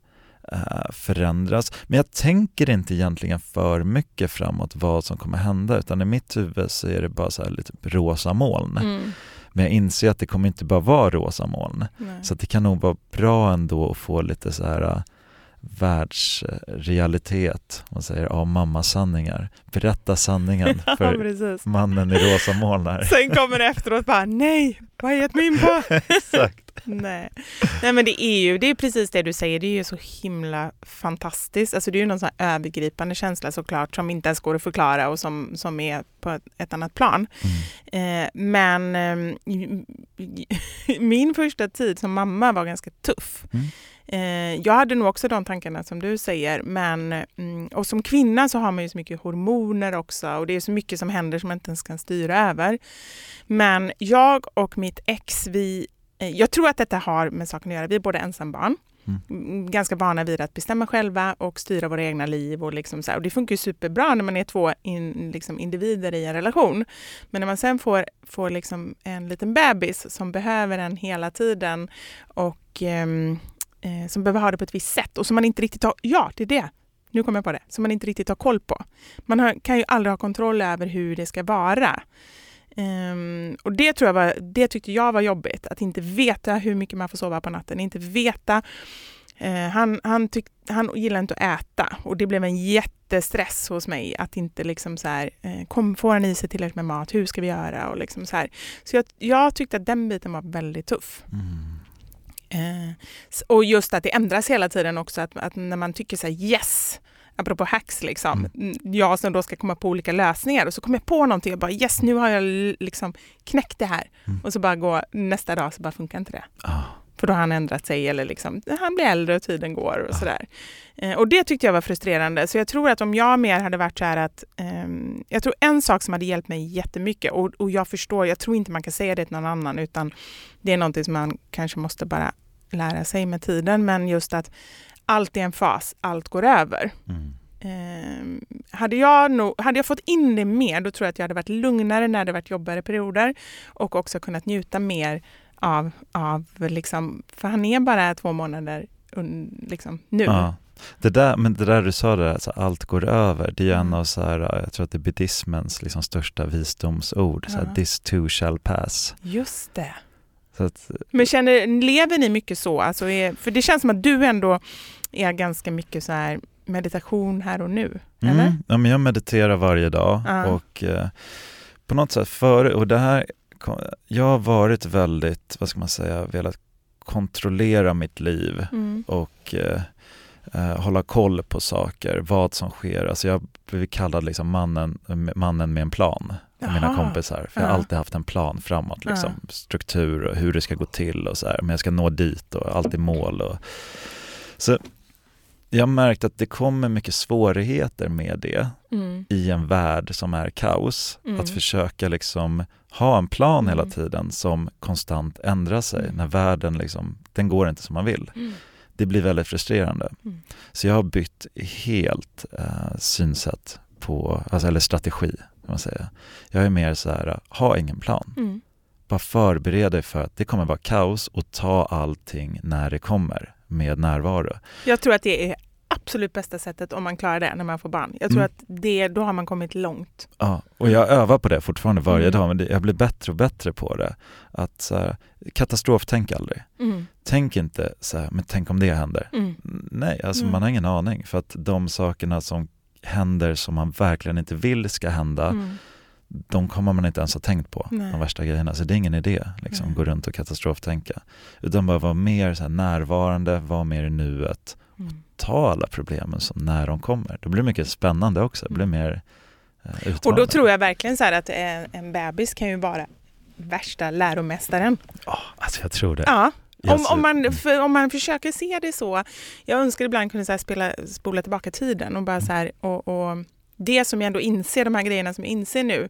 förändras? Men jag tänker inte egentligen för mycket framåt vad som kommer hända utan i mitt huvud så är det bara så här lite rosa moln. Mm. Men jag inser att det kommer inte bara vara rosa moln. Nej. Så det kan nog vara bra ändå att få lite så här äh, världsrealitet, man säger av mammasanningar. Berätta sanningen <laughs> Ja, för precis. mannen i rosa moln här. Sen kommer det efteråt bara, nej, vad har jag gett mig in på? Exakt. Nej. Nej men det är ju det är precis det du säger, det är ju så himla fantastiskt. Alltså det är ju någon sån här övergripande känsla såklart som inte ens går att förklara och som, som är på ett, annat plan. Mm. Eh, men eh, <laughs> min första tid som mamma var ganska tuff. Mm. Eh, jag hade nog också de tankarna som du säger, men mm, och som kvinna så har man ju så mycket hormoner också och det är så mycket som händer som man inte ens kan styra över. Men jag och mitt ex, vi, jag tror att detta har med saken att göra. Vi är båda ensambarn. Mm. Mm, Ganska vana vid att bestämma själva och styra våra egna liv. Och, liksom så här. och Det funkar ju superbra när man är två in, liksom individer i en relation. Men när man sen får, får liksom en liten bebis som behöver en hela tiden och ehm, eh, som behöver ha det på ett visst sätt och som man inte riktigt har, ja det är det, nu kommer jag på det, som man inte riktigt har koll på. Man har, kan ju aldrig ha kontroll över hur det ska vara. Ehm, och det tror jag var, det tyckte jag var jobbigt, att inte veta hur mycket man får sova på natten, inte veta. Eh, han, han, tyck, han gillar inte att äta och det blev en jättestress hos mig att inte liksom så här, eh, kom, får han i sig tillräckligt med mat, hur ska vi göra? Och liksom så här. så jag, jag tyckte att den biten var väldigt tuff. Mm. S- och just att det ändras hela tiden också, att, att när man tycker så här yes, apropå hacks liksom, mm. jag som då ska komma på olika lösningar och så kommer jag på någonting och bara yes, nu har jag liksom knäckt det här. Mm. Och så bara gå nästa dag så bara funkar inte det. Ah. För då har han ändrat sig eller liksom, han blir äldre och tiden går och Ja. sådär. Eh, och det tyckte jag var frustrerande. Så jag tror att om jag mer hade varit så här att, ehm, jag tror en sak som hade hjälpt mig jättemycket och, och jag förstår, jag tror inte man kan säga det till någon annan utan det är någonting som man kanske måste bara lära sig med tiden. Men just att allt är en fas, allt går över. Mm. Ehm, hade, jag nog, hade jag fått in det mer, då tror jag att jag hade varit lugnare när det varit jobbigare perioder och också kunnat njuta mer av, av liksom, för han är bara två månader liksom, nu. Ja. Det där, men det där du sa där, alltså, allt går över, det är en av så här, jag tror att det är buddhismens liksom största visdomsord, så här, Ja. this too shall pass. Just det. Att, Men känner, lever ni mycket så? Alltså är, för det känns som att du ändå är ganska mycket så här meditation här och nu. Eller? mm, ja, men jag mediterar varje dag Ja. och eh, på något sätt före, och det här, jag har varit väldigt, vad ska man säga, velat kontrollera mitt liv Mm. och eh, eh, hålla koll på saker, vad som sker. Alltså jag blivit kallad liksom mannen, mannen med en plan av mina kompisar. För jag har alltid haft en plan framåt, liksom. struktur och hur det ska gå till och så här. Men jag ska nå dit och alltid mål. Och... Så jag har märkt att det kommer mycket svårigheter med det Mm. i en värld som är kaos. Mm. Att försöka liksom ha en plan hela Mm. tiden som konstant ändrar sig Mm. när världen liksom, den går inte som man vill. Mm. Det blir väldigt frustrerande. Mm. Så jag har bytt helt eh, synsätt på, alltså, eller strategi kan man säga. Jag är mer så här, ha ingen plan. Mm. Bara förbered dig för att det kommer vara kaos och ta allting när det kommer med närvaro. Jag tror att det är absolut bästa sättet om man klarar det när man får barn. Jag tror Mm. att det, då har man kommit långt. Ja, och jag övar på det fortfarande varje Mm. dag, men det, jag blir bättre och bättre på det. Att så här, katastroftänk aldrig. Mm. Tänk inte så här, men tänk om det händer. Mm. Nej, alltså Mm. man har ingen aning för att de sakerna som händer som man verkligen inte vill ska hända, Mm. de kommer man inte ens ha tänkt på, Nej. de värsta grejerna. Så det är ingen idé, liksom, Nej. gå runt och katastroftänka. Utan bara vara mer så närvarande, vara mer i nuet, Mm. ta alla problemen som när de kommer. Då blir det mycket spännande också, det blir Mm. mer eh. Och då tror jag verkligen så här att en, en bebis kan ju vara värsta läromästaren. Ja, alltså jag tror det. Ja. Om, om, man, för, om man försöker se det så. Jag önskar ibland kunde så spela, spola tillbaka tiden och bara så här, och, och det som jag ändå inser, de här grejerna som jag inser nu,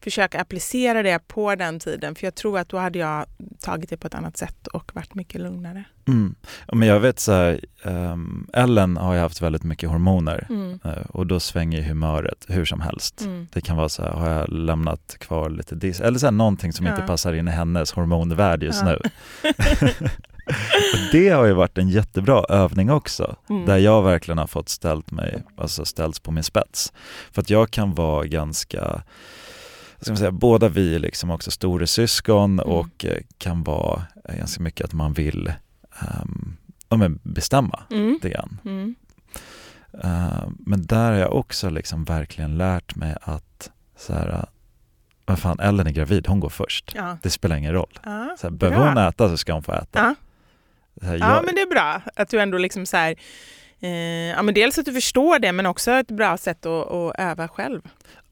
försöka applicera det på den tiden. För jag tror att då hade jag tagit det på ett annat sätt och varit mycket lugnare. Mm. Men jag vet så här, ehm, Ellen har ju haft väldigt mycket hormoner Mm. eh, och då svänger humöret hur som helst. Mm. Det kan vara så här, har jag lämnat kvar lite dis eller så här, någonting som Ja. inte passar in i hennes hormonvärld just Ja. nu. <laughs> det har ju varit en jättebra övning också, Mm. där jag verkligen har fått ställt mig, alltså ställts på min spets. För att jag kan vara ganska, ska säga, båda vi är liksom också storasyskon Mm. och eh, kan vara eh, ganska mycket att man vill um, bestämma Mm. lite grann. Mm. Eh, men där har jag också liksom verkligen lärt mig att så här, vad fan, Ellen är gravid, hon går först. Ja. Det spelar ingen roll. Ja. Så här, behöver Bra. hon äta så ska hon få äta. Ja. Här, ja, jag, men det är bra att du ändå liksom så här, eh, ja, men dels att du förstår det men också ett bra sätt att, att öva själv.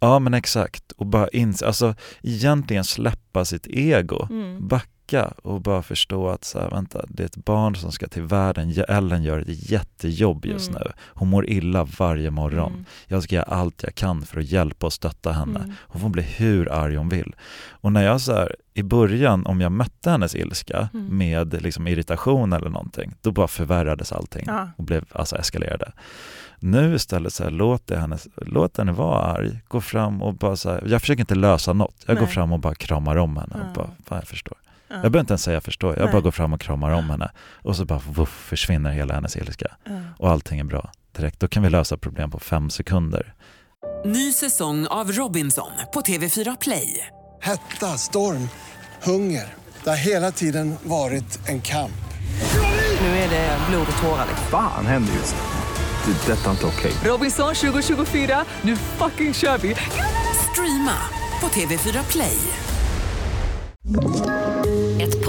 Ja men exakt, och bara inse, alltså egentligen släppa sitt ego. Mm. Backa och bara förstå att så här, vänta, det är ett barn som ska till världen. Ellen gör ett jättejobb just Mm. nu. Hon mår illa varje morgon. Mm. Jag ska göra allt jag kan för att hjälpa och stötta henne. Mm. Hon får bli hur arg hon vill. Och när jag så här, i början, om jag mötte hennes ilska Mm. med liksom irritation eller någonting, då bara förvärrades allting Ja. och blev, alltså eskalerade. Nu istället så här, låt, henne, låt henne vara arg, gå fram och bara så här, jag försöker inte lösa något, jag går Nej. fram och bara kramar om henne och Ja. bara, fan jag förstår. Ja. Jag behöver inte ens säga jag förstår, jag Nej. bara går fram och kramar om henne och så bara vuff, försvinner hela hennes ilska Ja. och allting är bra direkt. Då kan vi lösa problem på fem sekunder. Ny säsong av Robinson på TV4 Play. Hetta, storm, hunger. Det har hela tiden varit en kamp. Nu är det blod och tårar. Fan händer just nu. Det. är Detta är inte okej. Robinson 2024, nu fucking kör vi! Streama på TV4 Play.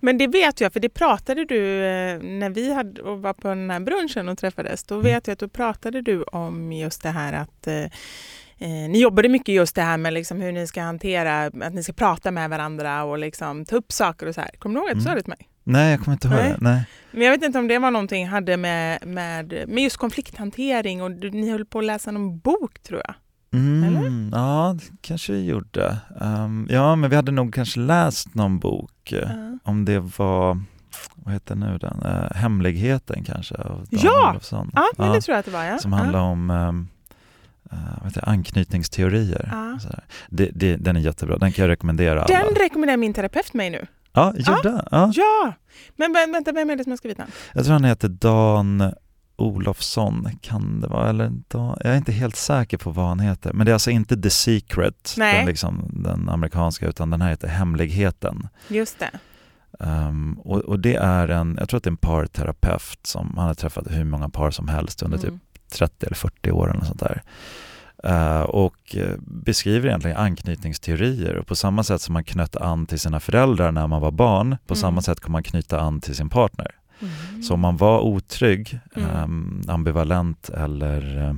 Men det vet jag, för det pratade du eh, när vi hade, var på den här brunchen och träffades. Då vet jag att då pratade du om just det här att eh, eh, ni jobbade mycket just det här med liksom hur ni ska hantera, att ni ska prata med varandra och liksom ta upp saker och så här. Kommer du ihåg att du sa det till mig? Nej, jag kommer inte ihåg Nej. det. Nej. Men jag vet inte om det var någonting jag hade med, med, med just konflikthantering och ni höll på att läsa någon bok tror jag. Mm, ja, det kanske vi gjorde. Ehm, ja, men vi hade nog kanske läst någon bok. Ja. Om det var, vad heter nu den? Eh, Hemligheten kanske? Av Dan Ja! Olofsson. Ja, det tror jag att det var ja. Som handlar om um, vad heter det, anknytningsteorier. Sådär. Det, det, den är jättebra, den kan jag rekommendera alla. Den rekommenderar min terapeut mig nu. Ja, gjorde ja. Ja! Men vä- vänta, vem är det som har skrivit den? Jag tror han heter Dan Olofsson, kan det vara? Eller jag är inte helt säker på vad han heter. Men det är alltså inte The Secret, Nej. den, liksom, den amerikanska, utan den här heter Hemligheten. Just det. Um, och, och det är en, jag tror att det är en parterapeut som, han har träffat hur många par som helst under typ Mm. 30 eller 40 år eller sånt där. Eh, och eh, beskriver egentligen anknytningsteorier och på samma sätt som man knöt an till sina föräldrar när man var barn, på Mm. samma sätt kan man knyta an till sin partner. Mm. Så om man var otrygg, ehm, ambivalent eller eh,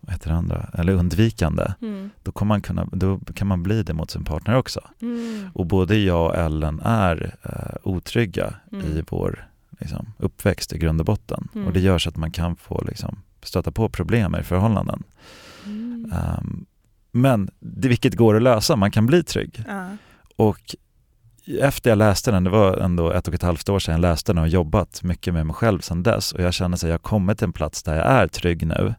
vad heter det andra? Eller undvikande, Mm. då, kan man kunna, då kan man bli det mot sin partner också. Mm. Och både jag och Ellen är eh, otrygga Mm. i vår liksom, uppväxt i grund och botten. Mm. Och det gör så att man kan få liksom, stöta på problem i förhållanden. Ehm, men det, vilket går att lösa, man kan bli trygg. Ja. Och efter jag läste den, det var ändå ett och ett halvt år sedan jag läste den och jobbat mycket med mig själv sedan dess och jag känner att jag har kommit till en plats där jag är trygg nu.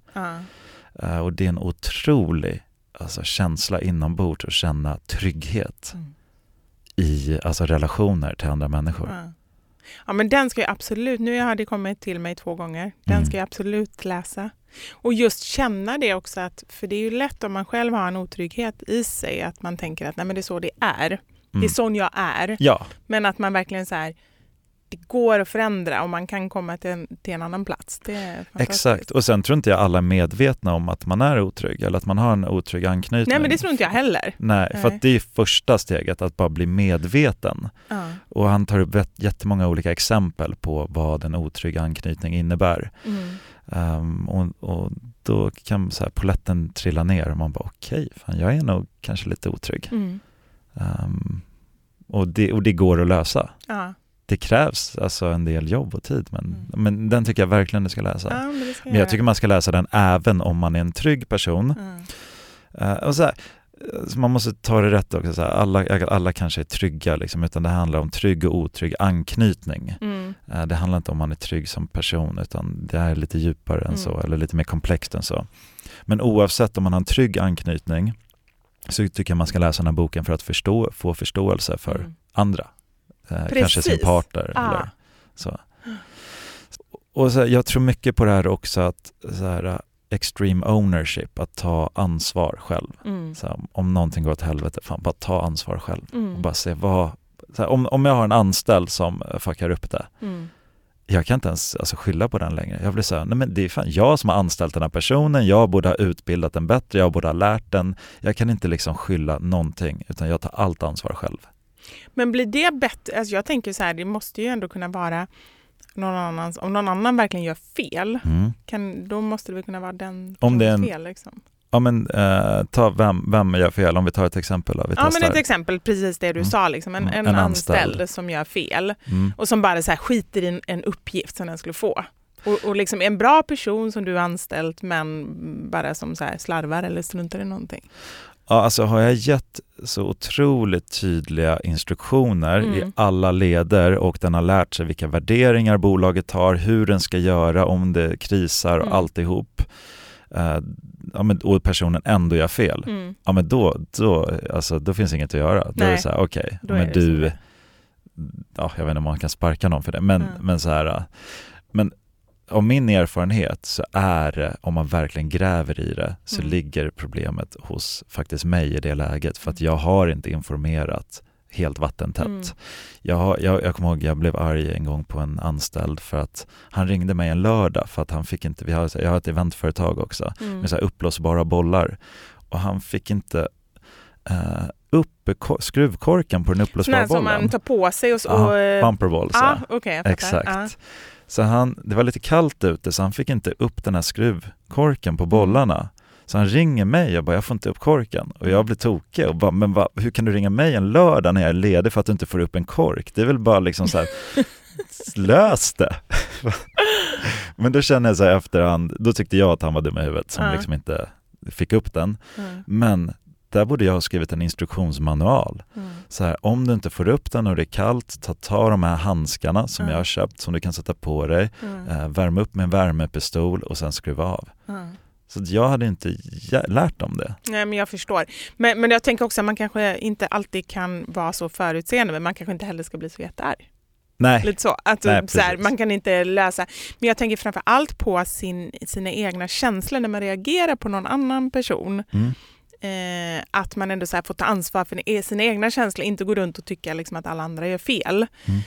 Eh, och det är en otrolig alltså, känsla inombords att känna trygghet Mm. i alltså, relationer till andra människor. Ja. ja, men den ska jag absolut, nu har det kommit till mig två gånger, den Mm. ska jag absolut läsa. Och just känna det också, att, för det är ju lätt om man själv har en otrygghet i sig, att man tänker att nej, men det är så det är. Det är Mm. sån jag är. Ja, Men att man verkligen så här, det går att förändra och man kan komma till en, till en annan plats. Exakt. Och sen tror inte jag alla är medvetna om att man är otrygg eller att man har en otrygg anknytning. Nej, men det tror inte jag heller. Nej, för Nej. att det är första steget, att bara bli medveten. Ja. Och han tar upp jättemånga olika exempel på vad en otrygg anknytning innebär. Mm. Ehm, och, och då kan så här, poletten trilla ner och man bara okej, fan jag är nog kanske lite otrygg. Mm. Ehm, och, det, och det går att lösa. Ja. Det krävs alltså en del jobb och tid, men, Mm. men den tycker jag verkligen du ska läsa. Ja, men ska Men jag göra. tycker man ska läsa den även om man är en trygg person. Ja. Eh, och så här, så man måste ta det rätt också, så här, alla, alla kanske är trygga, liksom, utan det handlar om trygg och otrygg anknytning. Mm. Eh, det handlar inte om man är trygg som person, utan det är lite djupare än Mm. så, eller lite mer komplext än så. Men oavsett om man har en trygg anknytning så tycker jag man ska läsa den här boken för att förstå, få förståelse för Mm. andra. Eh, kanske sin partner Ah. eller så. Och så här, jag tror mycket på det här också att så här, eh, extreme ownership, att ta ansvar själv. Mm. Så här, om någonting går åt helvete, fan bara ta ansvar själv. Och Mm. bara se vad, om, om jag har en anställd som fuckar upp det, Mm. Jag kan inte ens alltså, skylla på den längre. Jag blir så här, nej men det är fan jag som har anställt den här personen, jag borde ha utbildat den bättre, jag borde ha lärt den. Jag kan inte liksom skylla någonting, utan jag tar allt ansvar själv. Men blir det bättre? Alltså jag tänker så här, det måste ju ändå kunna vara någon annans, om någon annan verkligen gör fel, Mm. kan, då måste det väl kunna vara den Om det är en- personens fel. Liksom. Ja men eh, ta vem, vem gör fel? Om vi tar ett exempel då, vi Ja testar. men ett exempel, precis det du Mm. sa, liksom. en, Mm. en, En anställd. anställd. som gör fel Mm. och som bara så här skiter i en, en uppgift som den skulle få. Och, och liksom en bra person som du har anställt men bara som så här slarvar eller struntar i någonting. Ja, alltså har jag gett så otroligt tydliga instruktioner i Mm. alla leder och den har lärt sig vilka värderingar bolaget har, hur den ska göra om det krisar och Mm. alltihop. Eh, ja, men, och personen ändå gör fel. Mm. Ja men då, då, alltså, då finns inget att göra. Då är det Nej, så här, okej, då men du, ja, jag vet inte om man kan sparka någon för det, men, Mm. men så här, men av min erfarenhet så är det, om man verkligen gräver i det, så Mm. ligger problemet hos faktiskt mig i det läget, för att jag har inte informerat helt vattentätt. Mm. Jag, jag, jag kommer ihåg, jag blev arg en gång på en anställd för att han ringde mig en lördag för att han fick inte, vi har, jag har ett eventföretag också, Mm. med så här uppblåsbara bollar och han fick inte eh, upp ko- skruvkorken på den uppblåsbara här som bollen. man tar på sig och så... Ja, och, eh, ah, ja. okej, jag fattar. Exakt. Ah. Så han, det var lite kallt ute så han fick inte upp den här skruvkorken på bollarna. Så han ringer mig och bara, jag får inte upp korken. Och jag blir tokig och bara, men va, hur kan du ringa mig en lördag när jag är ledig för att du inte får upp en kork? Det är väl bara liksom så här, <laughs> lös det! <laughs> men då känner jag så här efterhand, då tyckte jag att han var dum i huvudet som Ja. liksom inte fick upp den. Mm. Men där borde jag ha skrivit en instruktionsmanual. Mm. Så här, om du inte får upp den och det är kallt, ta, ta de här handskarna som Mm. jag har köpt som du kan sätta på dig, Mm. eh, värm upp med en värmepistol och sen skruva av. Så jag hade inte lärt dem det. Nej, men jag förstår. Men, men jag tänker också att man kanske inte alltid kan vara så förutseende, men man kanske inte heller ska bli så jättearg. Nej, Lite så. Att, Nej, så här, man kan inte lösa... Men jag tänker framför allt på sin, sina egna känslor när man reagerar på någon annan person. Mm. Eh, att man ändå så får ta ansvar för e- sina egna känslor, inte gå runt och tycka liksom att alla andra gör fel. Mm.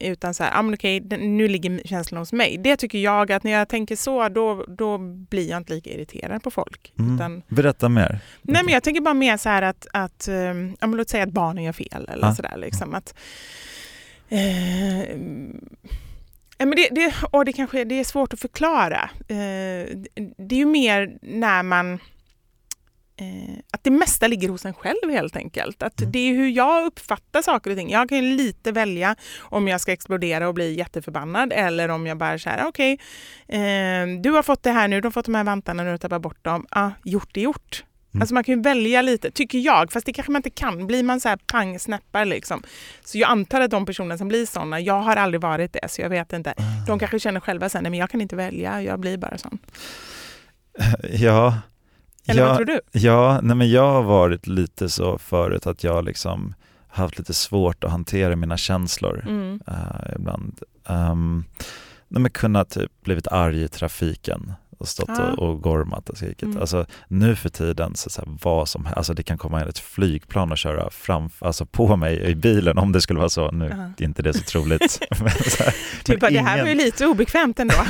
Eh, utan så här, ah, men okej, nu ligger känslan hos mig. Det tycker jag att när jag tänker så, då, då blir jag inte lika irriterad på folk. Mm. Utan, Berätta mer. Nej men jag tänker bara mer så här att, att um, ja, men låt säga att barnen gör fel eller Ja. sådär liksom att eh, ja, men det, det, och det, kanske, det är svårt att förklara. Eh, det är ju mer när man eh, att det mesta ligger hos en själv helt enkelt. Att Mm. Det är hur jag uppfattar saker och ting. Jag kan ju lite välja om jag ska explodera och bli jätteförbannad eller om jag bara säger okej, eh, du har fått det här nu, du har fått de här vantarna, nu du tappat bort dem. Ah, gjort är gjort. Mm. Alltså man kan ju välja lite, tycker jag, fast det kanske man inte kan. Blir man så här pang snäppar liksom. Så jag antar att de personer som blir sådana, jag har aldrig varit det så jag vet inte. De kanske känner själva sen, nej men jag kan inte välja, jag blir bara sån. Ja, Eller ja, vad tror du? Ja, nej men jag har varit lite så förut att jag liksom haft lite svårt att hantera mina känslor Mm. eh, ibland. Um, nej men kunnat typ blivit arg i trafiken och stått Ja. och, och gormat och skrikit. Mm. Alltså nu för tiden, så, så här, vad som alltså det kan komma in ett flygplan och köra fram, alltså på mig i bilen om det skulle vara så. Nu Ja. är inte det så troligt. <laughs> <laughs> men, så här, Typ men att det här ingen- var ju lite obekvämt ändå. <laughs>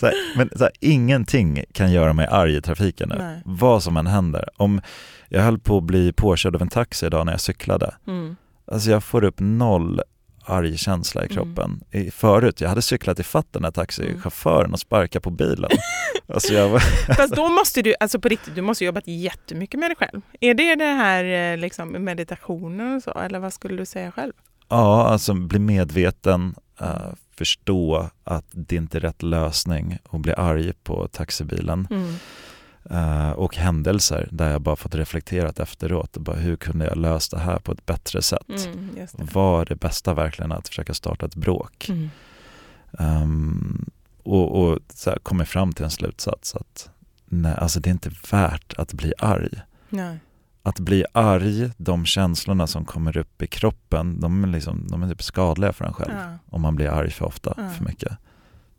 så här, men så här, ingenting kan göra mig arg i trafiken nu. Nej. Vad som än händer. Om jag höll på att bli påkörd av en taxi idag när jag cyklade. Mm. Alltså jag får upp noll arg känsla i Mm. kroppen. I, förut, jag hade cyklat i den här taxichauffören och sparkat på bilen. <laughs> alltså jag var, <laughs> Fast då måste du, alltså på riktigt, du måste jobbat jättemycket med dig själv. Är det det här eh, liksom meditationen och så, eller vad skulle du säga själv? ja, alltså bli medveten, eh, förstå att det inte är rätt lösning att bli arg på taxibilen. Mm. Eh, och händelser där jag bara fått reflekterat efteråt. Bara, hur kunde jag lösa det här på ett bättre sätt? Mm, det. Var det bästa verkligen att försöka starta ett bråk? Mm. Ehm, och och så här, kommit fram till en slutsats att nej, alltså det är inte värt att bli arg. Nej. Att bli arg, de känslorna som kommer upp i kroppen, de är, liksom, de är typ skadliga för en själv. Ja. Om man blir arg för ofta, Ja. för mycket.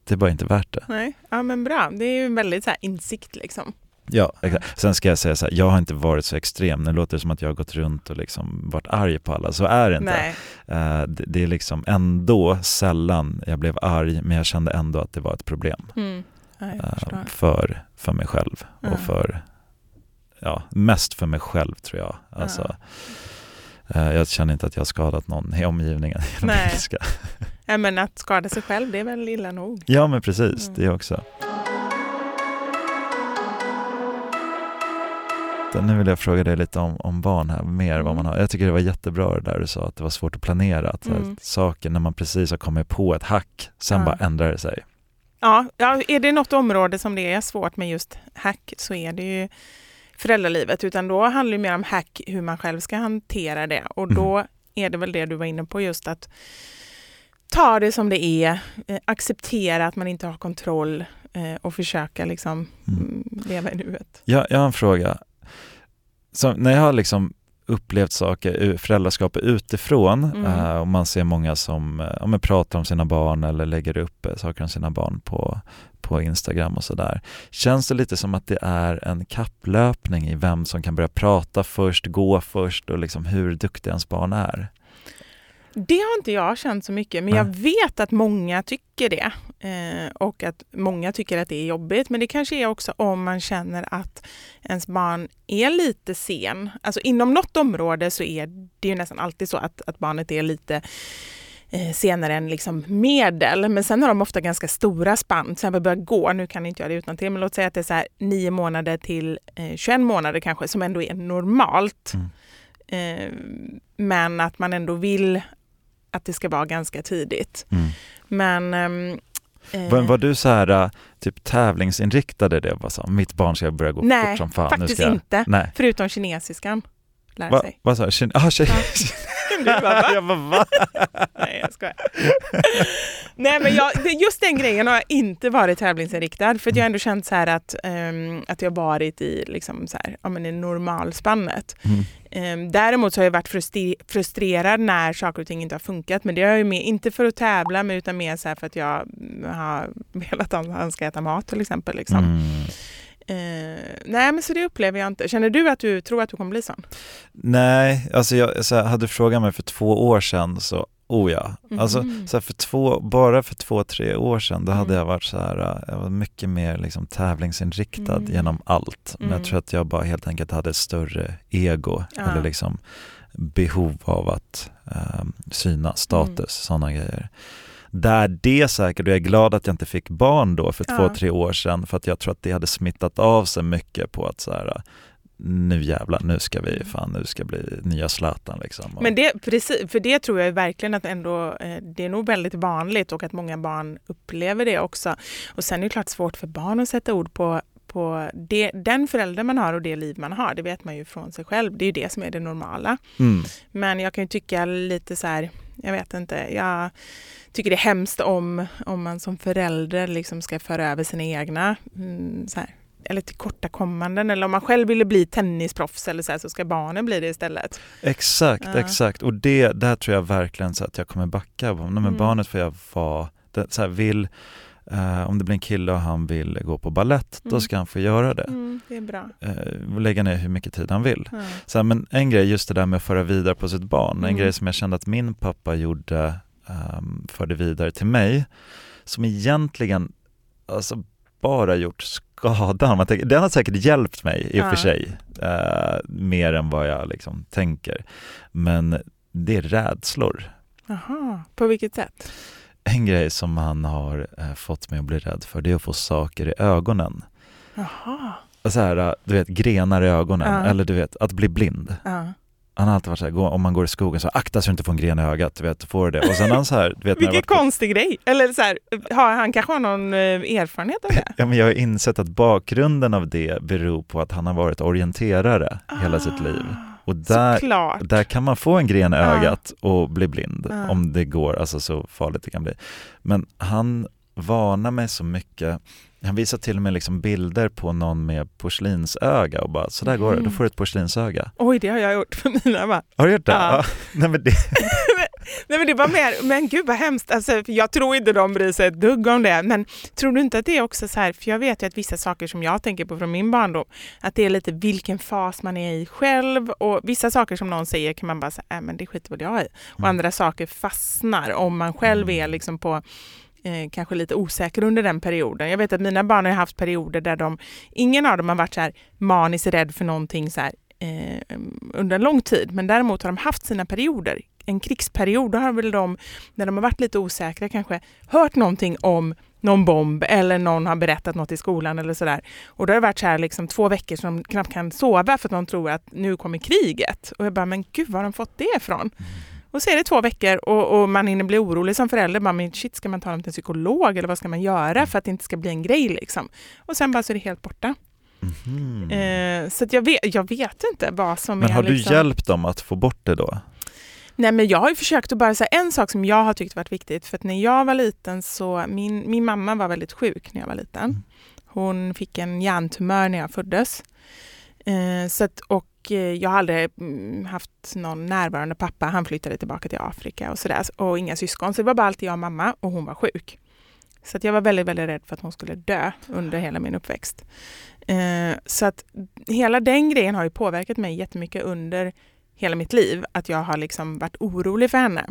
Det är bara inte värt det. Nej, ja men bra. Det är ju en väldigt så insikt liksom. Ja, exakt. Sen ska jag säga så här, jag har inte varit så extrem. Nu låter det som att jag har gått runt och liksom varit arg på alla. Så är det inte. Eh, det, det är liksom ändå sällan jag blev arg, men jag kände ändå att det var ett problem. Mm. Förstår. för, för mig själv Ja. och för, ja, mest för mig själv tror jag. Alltså, eh, jag känner inte att jag har skadat någon i omgivningen genom <laughs> Nej. ilska. Ja, men att skada sig själv, det är väl illa nog. Ja men precis, Mm. det också. Så Nu vill jag fråga dig lite om, om barn här, mer vad man har. Jag tycker det var jättebra det där du sa, att det var svårt att planera. Att här, Mm. Saker när man precis har kommit på ett hack, sen Ja. bara ändrar det sig. Ja, ja, är det något område som det är svårt med just hack så är det ju föräldralivet. Utan då handlar det mer om hack, hur man själv ska hantera det. Och då är det väl det du var inne på, just att ta det som det är, eh, acceptera att man inte har kontroll eh, och försöka liksom mm, leva i nuet. Jag, jag har en fråga. Så när jag har liksom upplevt saker, föräldraskap utifrån Mm. eh, och man ser många som eh, ja, men pratar om sina barn eller lägger upp eh, saker om sina barn på, på Instagram och sådär. Känns det lite som att det är en kapplöpning i vem som kan börja prata först, gå först och liksom hur duktig ens barn är? Det har inte jag känt så mycket, men Nej. jag vet att många tycker det. Eh, och att många tycker att det är jobbigt. Men det kanske är också om man känner att ens barn är lite sen. Alltså inom något område så är det ju nästan alltid så att, att barnet är lite eh, senare än liksom medel. Men sen har de ofta ganska stora spann. Till exempel börja gå, nu kan inte jag det utan till, men låt säga att det är så här 9 månader till eh, 21 månader kanske, som ändå är normalt. Eh, men att man ändå vill att det ska vara ganska tidigt. Mm. Men... eh, Var, var du så här eh, typ tävlingsinriktad i det? Bara så, mitt barn ska börja gå Nej, fort som fan. nu faktiskt ska jag... inte. Nej. Förutom kinesiskan. Lära Va, sig. vad sa du? Kin- <laughs> ah, tjej. <laughs> Du bara, va? jag bara, va? Nej, jag skojar. Nej, men jag, just den grejen har jag inte varit tävlingsinriktad. För jag har ändå känt så här att, ehm, att jag varit i, liksom så här, ja, men i normalspannet. Mm. Ehm, däremot så har jag varit frustri- frustrerad när saker och ting inte har funkat. Men det har jag ju med, inte för att tävla, men utan mer så för att jag har velat att han ska äta mat till exempel. Liksom. Mm. Eh, nej, men så det upplever jag inte. Känner du att du tror att du kommer bli sån? Nej, alltså jag så här, hade frågat mig för två år sedan så, oh ja. Alltså Mhm. så här, för två, bara för två, tre år sedan då hade Mm. jag varit så här, äh, jag var mycket mer liksom tävlingsinriktad Mm. genom allt. Men Mm. jag tror att jag bara helt enkelt hade ett större ego Ja. eller liksom behov av att um, syna status, Mm. sådana grejer. Där det säkert, och jag är glad att jag inte fick barn då för Ja. två, tre år sedan för att jag tror att det hade smittat av sig mycket på att så här, nu jävlar, nu ska vi, fan nu ska bli nya Zlatan liksom. Men det, precis, för det tror jag verkligen att ändå, eh, det är nog väldigt vanligt och att många barn upplever det också. Och sen är det klart svårt för barn att sätta ord på på det, den förälder man har och det liv man har, det vet man ju från sig själv. Det är ju det som är det normala. Mm. Men jag kan ju tycka lite så här, jag vet inte, jag tycker det är hemskt om, om man som förälder liksom ska föra över sina egna mm, så här, eller tillkortakommanden eller om man själv ville bli tennisproffs eller så här, så ska barnen bli det istället. Exakt, Ja. exakt. Och det, där tror jag verkligen så att jag kommer backa. Men Mm. Barnet får jag vara, det, så här, vill, eh, om det blir en kille och han vill gå på ballett, då Mm. ska han få göra det. Mm, det är bra. Eh, lägga ner hur mycket tid han vill. Ja. Så här, men en grej, just det där med att föra vidare på sitt barn, en Mm. grej som jag kände att min pappa gjorde, um, förde vidare till mig, som egentligen alltså, bara gjort skada. Man tänker, den har säkert hjälpt mig i och Ja. för sig, eh, mer än vad jag liksom tänker. Men det är rädslor. Jaha, på vilket sätt? En grej som han har eh, fått mig att bli rädd för, det är att få saker i ögonen. Jaha. Så här, eh, du vet, grenar i ögonen, Ja. eller du vet, att bli blind. Ja. Han har alltid varit så här, gå, om man går i skogen så akta så du inte får en gren i ögat, du vet, får du det. Och sen han så här, du vet, Vilken på- konstig grej! Eller så här, har, han kanske har någon eh, erfarenhet av det? <laughs> Ja, men jag har insett att bakgrunden av det beror på att han har varit orienterare hela sitt liv. Och där, Såklart. där kan man få en gren i Ja. ögat och bli blind, Ja. om det går, alltså så farligt det kan bli. Men han varnar mig så mycket Han visar till och med liksom bilder på någon med porslinsöga och bara, så där går det, då Mm. får du ett porslinsöga. Oj, det har jag gjort för mina va? Har du gjort det? Ja. <laughs> Nej, men det <laughs> Nej men det var mer, men gud vad hemskt. Alltså, jag tror inte de bryr sig ett dugg om det. Men tror du inte att det är också så här, för jag vet ju att vissa saker som jag tänker på från min barndom, att det är lite vilken fas man är i själv och vissa saker som någon säger kan man bara säga, äh, men det skiter väl jag i. Och Mm. andra saker fastnar om man själv är liksom på Eh, kanske lite osäker under den perioden. Jag vet att mina barn har haft perioder där de, ingen av dem har varit så här maniskt rädd för någonting så här, eh, under en lång tid, men däremot har de haft sina perioder. En krigsperiod, då har väl de, när de har varit lite osäkra, kanske hört någonting om någon bomb eller någon har berättat något i skolan eller sådär. Och då har det varit så här liksom två veckor som de knappt kan sova för att de tror att nu kommer kriget. Och jag bara, men gud var har de fått det ifrån? Mm. Och så är det två veckor och, och man hinner bli orolig som förälder. Bara, men shit, ska man ta dem till en psykolog eller vad ska man göra för att det inte ska bli en grej? Liksom. Och sen bara så är det helt borta. Mhm. Eh, så jag, vet, jag vet inte vad som Men är... har du liksom... hjälpt dem att få bort det då? Nej, men jag har ju försökt att bara säga en sak som jag har tyckt varit viktigt. För att när jag var liten så, min, min mamma var väldigt sjuk när jag var liten. Hon fick en hjärntumör när jag föddes. Eh, så att, och eh, jag har aldrig mm, haft någon närvarande pappa. Han flyttade tillbaka till Afrika och sådär. Och inga syskon. Så det var bara alltid jag och mamma och hon var sjuk. Så att jag var väldigt, väldigt rädd för att hon skulle dö under hela min uppväxt. Eh, så att hela den grejen har ju påverkat mig jättemycket under hela mitt liv. Att jag har liksom varit orolig för henne.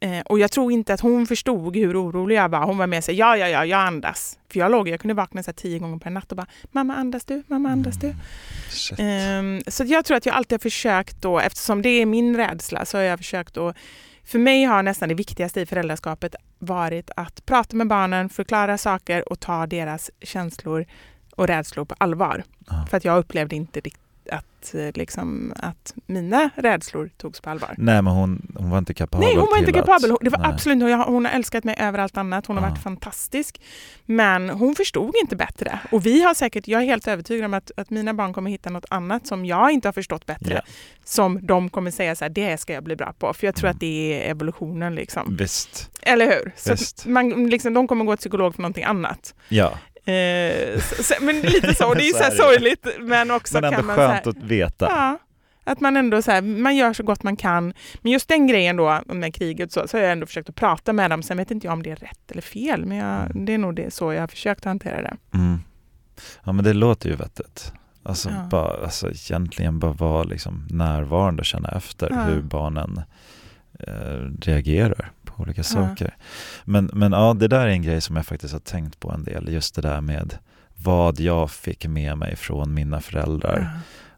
Eh, och jag tror inte att hon förstod hur orolig jag var. Hon var med sig, ja, ja, ja, jag andas. För jag låg, jag kunde vakna så tio gånger per natt och bara, mamma andas du, mamma andas du. Shit. Ehm, så att jag tror att jag alltid har försökt då, eftersom det är min rädsla, så har jag försökt då för mig har nästan det viktigaste i föräldraskapet varit att prata med barnen, förklara saker och ta deras känslor och rädslor på allvar. Ja. För att jag upplevde inte rikt- att, eh, liksom, att mina rädslor togs på allvar. Nej men hon, hon var inte kapabel Nej, hon var inte att- kapabel. Det var Nej. absolut, jag, hon har älskat mig över allt annat. Hon har Ja. varit fantastisk. Men hon förstod inte bättre. Och vi har säkert, jag är helt övertygad om att, att mina barn kommer hitta något annat som jag inte har förstått bättre. Ja. Som de kommer säga så här, det ska jag bli bra på. För jag tror Mm. att det är evolutionen liksom. Visst, Eller hur? Visst. man, liksom, de kommer gå till psykolog för någonting annat. ja. Eh, så, men lite så, Men det är ju <laughs> så här sorgligt. Men också Men ändå kan man så här, skönt att veta. Ja, att man ändå så här, man gör så gott man kan. Men just den grejen då, med kriget så, så har jag ändå försökt att prata med dem. Sen vet inte jag om det är rätt eller fel, men jag, det är nog det, så jag har försökt hantera det. Mm. Ja men det låter ju vettigt. Alltså, Ja. bara, alltså egentligen bara vara liksom närvarande och känna efter Ja. hur barnen eh, reagerar olika saker. Men, men ja, det där är en grej som jag faktiskt har tänkt på en del. Just det där med vad jag fick med mig från mina föräldrar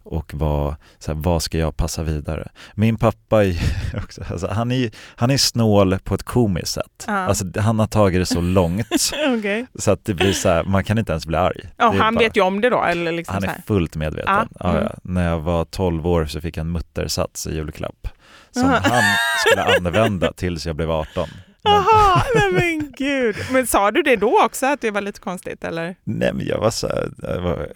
och vad, så här, vad ska jag passa vidare? Min pappa är <laughs> också, alltså, han, är, han är snål på ett komiskt sätt. Ja. Alltså, han har tagit det så långt <laughs> Okej. så att det blir så här, man kan inte ens bli arg. Är han bara- vet ju om det då, eller liksom han är fullt medveten. Ja, Ja, mm. ja. När jag var 12 år så fick jag en muttersats i julklapp som Aha. han skulle använda tills jag blev 18. Men, Jaha, nej men gud. Men sa du det då också, att det var lite konstigt eller? nej men jag var så här, jag var,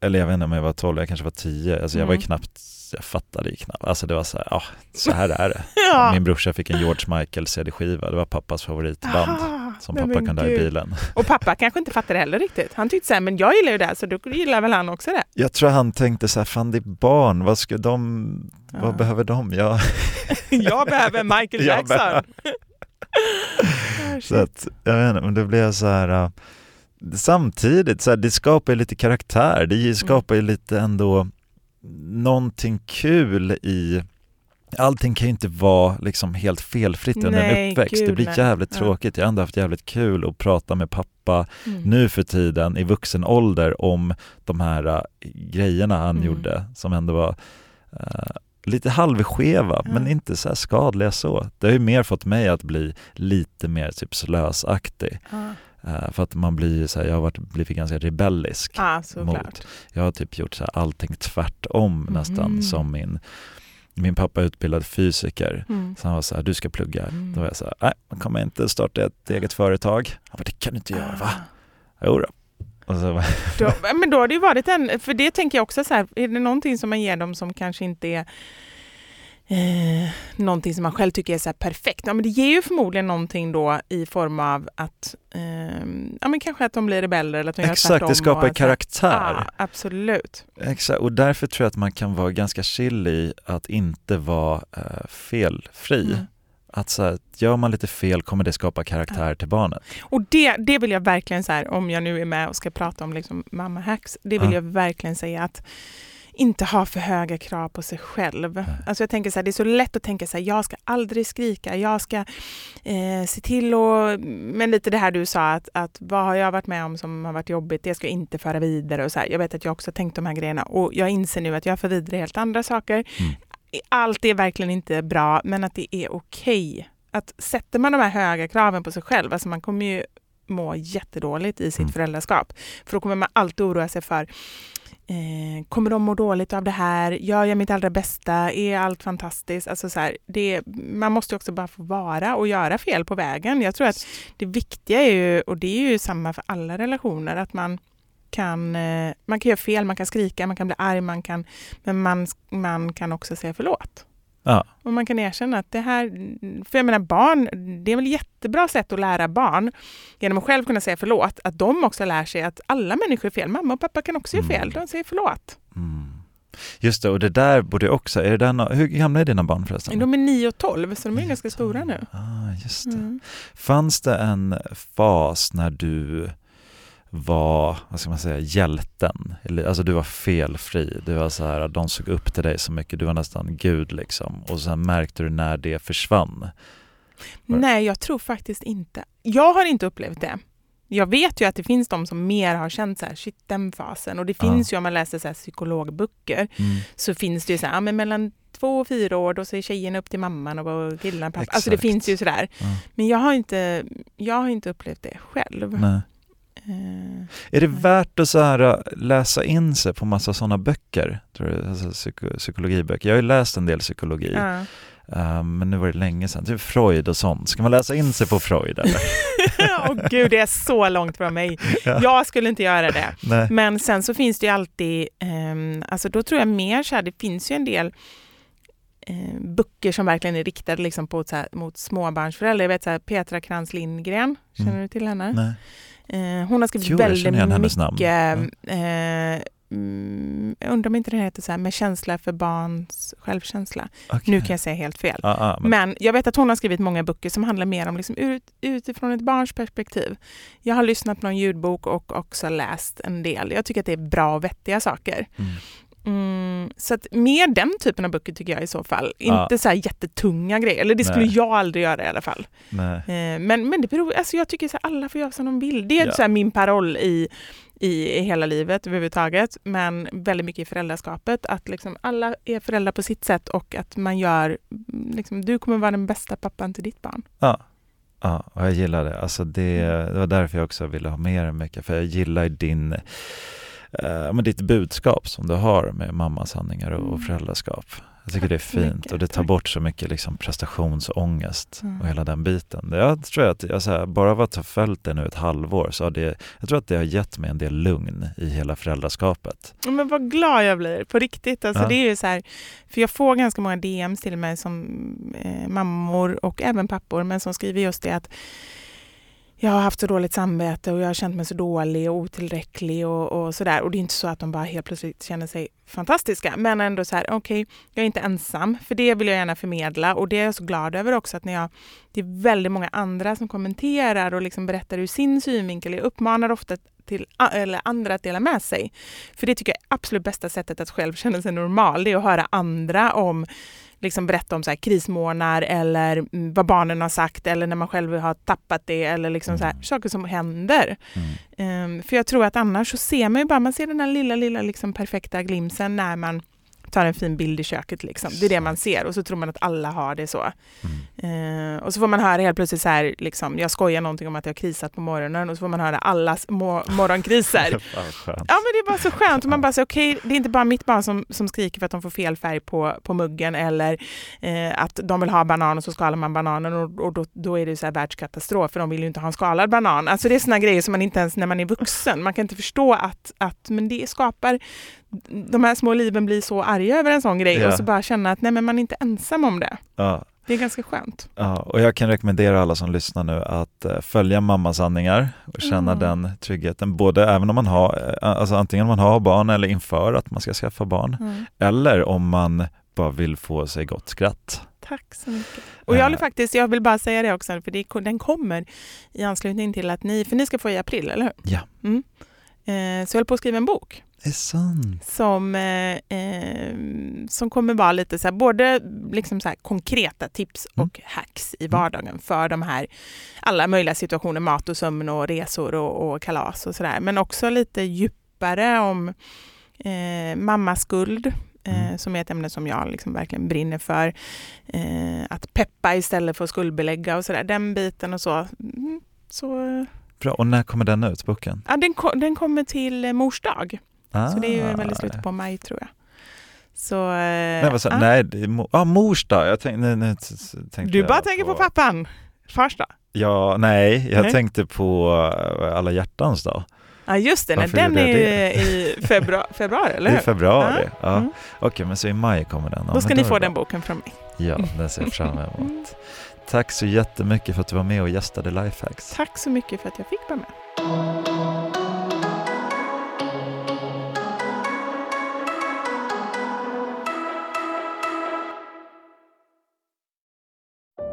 eller jag vet inte om jag var 12, jag kanske var 10, alltså jag var ju Mm. knappt, jag fattade ju knappt, alltså det var så här, ja, så här är det. <laughs> Ja. Min brorsa fick en George Michael CD-skiva, det var pappas favoritband Aha, som pappa men kunde ha i bilen. <laughs> Och pappa kanske inte fattade heller riktigt. Han tyckte så här, men jag gillar ju det här, så då gillar väl han också det. Jag tror han tänkte så här, fan det är barn, vad ska de, vad Ja. behöver de? Jag, <laughs> Jag behöver Michael <laughs> Jackson. behöver- Ah. Så att, jag vet inte, men då blir jag så här äh, Samtidigt, så här, det skapar ju lite karaktär, det Mm. skapar ju lite ändå någonting kul i Allting kan ju inte vara liksom helt felfritt under Nej, en uppväxt, det gud, blir nej. jävligt Ja. tråkigt. Jag har ändå haft jävligt kul att prata med pappa Mm. nu för tiden i vuxen ålder om de här äh, grejerna han Mm. gjorde som ändå var äh, lite halvskeva Ja. men inte så skadliga så. Det har ju mer fått mig att bli lite mer typ slösaktig. Eh, för att man blir så här, jag har varit, blivit ganska rebellisk. ah. Mot. Jag har typ gjort så här, allting tvärtom nästan Mhm. som min min pappa är utbildad fysiker, Mm. så han var så här, du ska plugga. Mm. Då var jag så här, nej, man kommer inte starta ett eget företag. Han bara, det kan du inte göra va? Ah. Jo då. Och så var, <laughs> Då, men då har det ju varit en, för det tänker jag också så här, är det någonting som man ger dem som kanske inte är eh, någonting som man själv tycker är så perfekt. Ja, men det ger ju förmodligen någonting då i form av att eh, ja, men kanske att de blir rebeller eller att de gör Exakt, tvärtom det skapar och karaktär. Ja, absolut. Exakt, och därför tror jag att man kan vara ganska chill i att inte vara eh, felfri. Mm. Att så här, gör man lite fel kommer det skapa karaktär till barnet. Och det, det vill jag verkligen så här, om jag nu är med och ska prata om liksom mamma hacks, det vill Ja. jag verkligen säga att inte ha för höga krav på sig själv. Alltså jag tänker så här, det är så lätt att tänka så här, jag ska aldrig skrika, jag ska eh, se till och, men lite det här du sa att, att vad har jag varit med om som har varit jobbigt, det ska jag inte föra vidare och så här. Jag vet att jag också har tänkt de här grejerna och jag inser nu att jag för vidare helt andra saker. Mm. Allt är verkligen inte bra, men att det är okej. Att sätter man de här höga kraven på sig själv, alltså man kommer ju må jättedåligt i sitt Mm. föräldraskap. För då kommer man alltid oroa sig för Eh, kommer de må dåligt av det här? Gör jag mitt allra bästa? Är allt fantastiskt? Alltså så här, det, man måste också bara få vara och göra fel på vägen. Jag tror att det viktiga är ju, och det är ju samma för alla relationer, att man kan, eh, man kan göra fel, man kan skrika, man kan bli arg, man kan, men man, man kan också säga förlåt. Ja. Och man kan erkänna att det här, för jag menar barn, det är väl jättebra sätt att lära barn genom att själv kunna säga förlåt, att de också lär sig att alla människor är fel. Mamma och pappa kan också göra fel, de säger förlåt. Mm. Just det, och det där borde också, är det där, hur gamla är dina barn förresten? De är 9 och 12, så de är ganska stora nu. Ah, just det. Mm. Fanns det en fas när du var, vad ska man säga, hjälten? Alltså du var felfri, du var så här, de såg upp till dig så mycket, du var nästan gud liksom. Och sen märkte du när det försvann. Nej, jag tror faktiskt inte. Jag har inte upplevt det. Jag vet ju att det finns de som mer har känt så här, shit den fasen. Och det Ja. finns ju om man läser så här psykologböcker Mm. så finns det ju så här, ja, men mellan två och fyra år då ser tjejen upp till mamman och killarna pappa. Alltså det Exakt. finns ju sådär. Ja. Men jag har inte, jag har inte upplevt det själv. Nej. Eh, Är det värt att så här, äh, läsa in sig på massa sådana böcker? Tror du? Alltså, psyko- psykologiböcker. Jag har ju läst en del psykologi, ja. eh, men nu var det länge sedan. Typ Freud och sånt. Ska man läsa in sig på Freud eller? <laughs> Åh gud, det är så långt från mig. <laughs> Ja. Jag skulle inte göra det. <laughs> Nej. Men sen så finns det ju alltid, ehm, alltså då tror jag mer så här, det finns ju en del eh, böcker som verkligen är riktade liksom på, så här, mot småbarnsföräldrar. Jag vet så här, Petra Krantz Lindgren, känner Mm. du till henne? Nej. Eh, hon har skrivit Jo, väldigt hennes namn. mycket, eh, mm, jag undrar om inte den heter så här, med känsla för barns självkänsla. Okej. Nu kan jag säga helt fel. Ja, ja, men, Men jag vet att hon har skrivit många böcker som handlar mer om liksom ut, utifrån ett barns perspektiv. Jag har lyssnat på någon ljudbok och också läst en del. Jag tycker att det är bra och vettiga saker. mm. Mm, så att mer den typen av böcker tycker jag i så fall. Ja. Inte så här jättetunga grejer, eller det skulle Nej. jag aldrig göra i alla fall. Eh, men, men det beror, alltså jag tycker så här, alla får göra som de vill. Det är Ja. så min paroll i, i hela livet överhuvudtaget, men väldigt mycket i föräldraskapet. Att liksom alla är föräldrar på sitt sätt och att man gör, mm, liksom, du kommer vara den bästa pappan till ditt barn. Ja. Ja, och jag gillar det. Alltså det, det var därför jag också ville ha med det mycket, för jag gillar din, eh, men ditt budskap som du har med mammasanningar och, och Mm. föräldraskap. Jag tycker det är Tack fint mycket, och det tar tack. bort så mycket liksom prestationsångest Mm. och hela den biten. Jag tror att, jag, så här, bara av att ha följt det nu ett halvår så har det, jag tror att det har gett mig en del lugn i hela föräldraskapet. Men vad glad jag blir, på riktigt. Alltså Ja. det är så här, för jag får ganska många DMs till mig som eh, mammor och även pappor, men som skriver just det att jag har haft så dåligt samvete och jag har känt mig så dålig och otillräcklig och, och sådär. Och det är inte så att de bara helt plötsligt känner sig fantastiska, men ändå så här, okej, jag är inte ensam, för det vill jag gärna förmedla och det är jag så glad över också att när jag, det är väldigt många andra som kommenterar och liksom berättar ur sin synvinkel. Jag uppmanar ofta till eller andra att dela med sig. För det tycker jag är absolut bästa sättet att själv känna sig normal. Det är att höra andra om liksom berätta om så här krismånar eller mm, vad barnen har sagt eller när man själv har tappat det eller liksom så här, Mm. saker som händer. Mm. Ehm, för jag tror att annars så ser man ju bara, man ser den här lilla, lilla liksom perfekta glimsen när man tar en fin bild i köket. Liksom. Det är det man ser och så tror man att alla har det så. Mm. Eh, och så får man höra helt plötsligt så här, liksom, jag skojar någonting om att jag har krisat på morgonen och så får man höra allas mo- morgonkriser. <laughs> Ja men det är bara så skönt. Och man bara säger okej, det är inte bara mitt barn som, som skriker för att de får fel färg på, på muggen eller eh, att de vill ha banan och så skalar man bananen och, och då, då är det så här världskatastrof för de vill ju inte ha en skalad banan. Alltså det är såna grejer som man inte ens när man är vuxen, man kan inte förstå att, att men det skapar de här små liven blir så arga över en sån grej Ja. och så bara känna att nej men man är inte ensam om det. Ja, Det är ganska skönt. ja, och jag kan rekommendera alla som lyssnar nu att eh, följa mammasanningar och känna Mm. den tryggheten, både även om man har, eh, alltså antingen om man har barn eller inför att man ska skaffa barn, Mm. eller om man bara vill få sig gott skratt. Tack så mycket. Och jag, Eh. håller faktiskt, jag vill bara säga det också, för det, den kommer i anslutning till att ni, för ni ska få i april, eller hur? Ja. Mm. Så jag håller på att skriva en bok är sant. som, eh, eh, som kommer vara lite så här, både liksom så här konkreta tips Mm. och hacks i vardagen för de här alla möjliga situationer, mat och sömn och resor och, och kalas och sådär. Men också lite djupare om eh, mammaskuld, eh, Mm. som är ett ämne som jag liksom verkligen brinner för. Eh, att peppa istället för att skuldbelägga och sådär, den biten och så. Mm, så Bra, och när kommer den ut, boken? ja, den, ko- den kommer till eh, mors dag. Så det är ju Ah. väl i slutet på maj tror jag. Så, eh, Nej, vad sa, ja. nej, det är mo- ah, mors dag. Jag tänkte, nu, nu, t- t- tänkte Du jag bara tänker på pappan. Fars dag. Ja, nej, jag Nej. tänkte på eh, alla hjärtans dag. Ja just det, nej, den jag är ju i februari, <laughs> februari eller I hur? februari. Ja. Ja. Mm. Okej, men så i maj kommer den. Ja, Då ska ni är få det den boken från mig. Ja, den ser jag fram emot. Tack så jättemycket för att du var med och gästade Lifehacks. Tack så mycket för att jag fick vara med.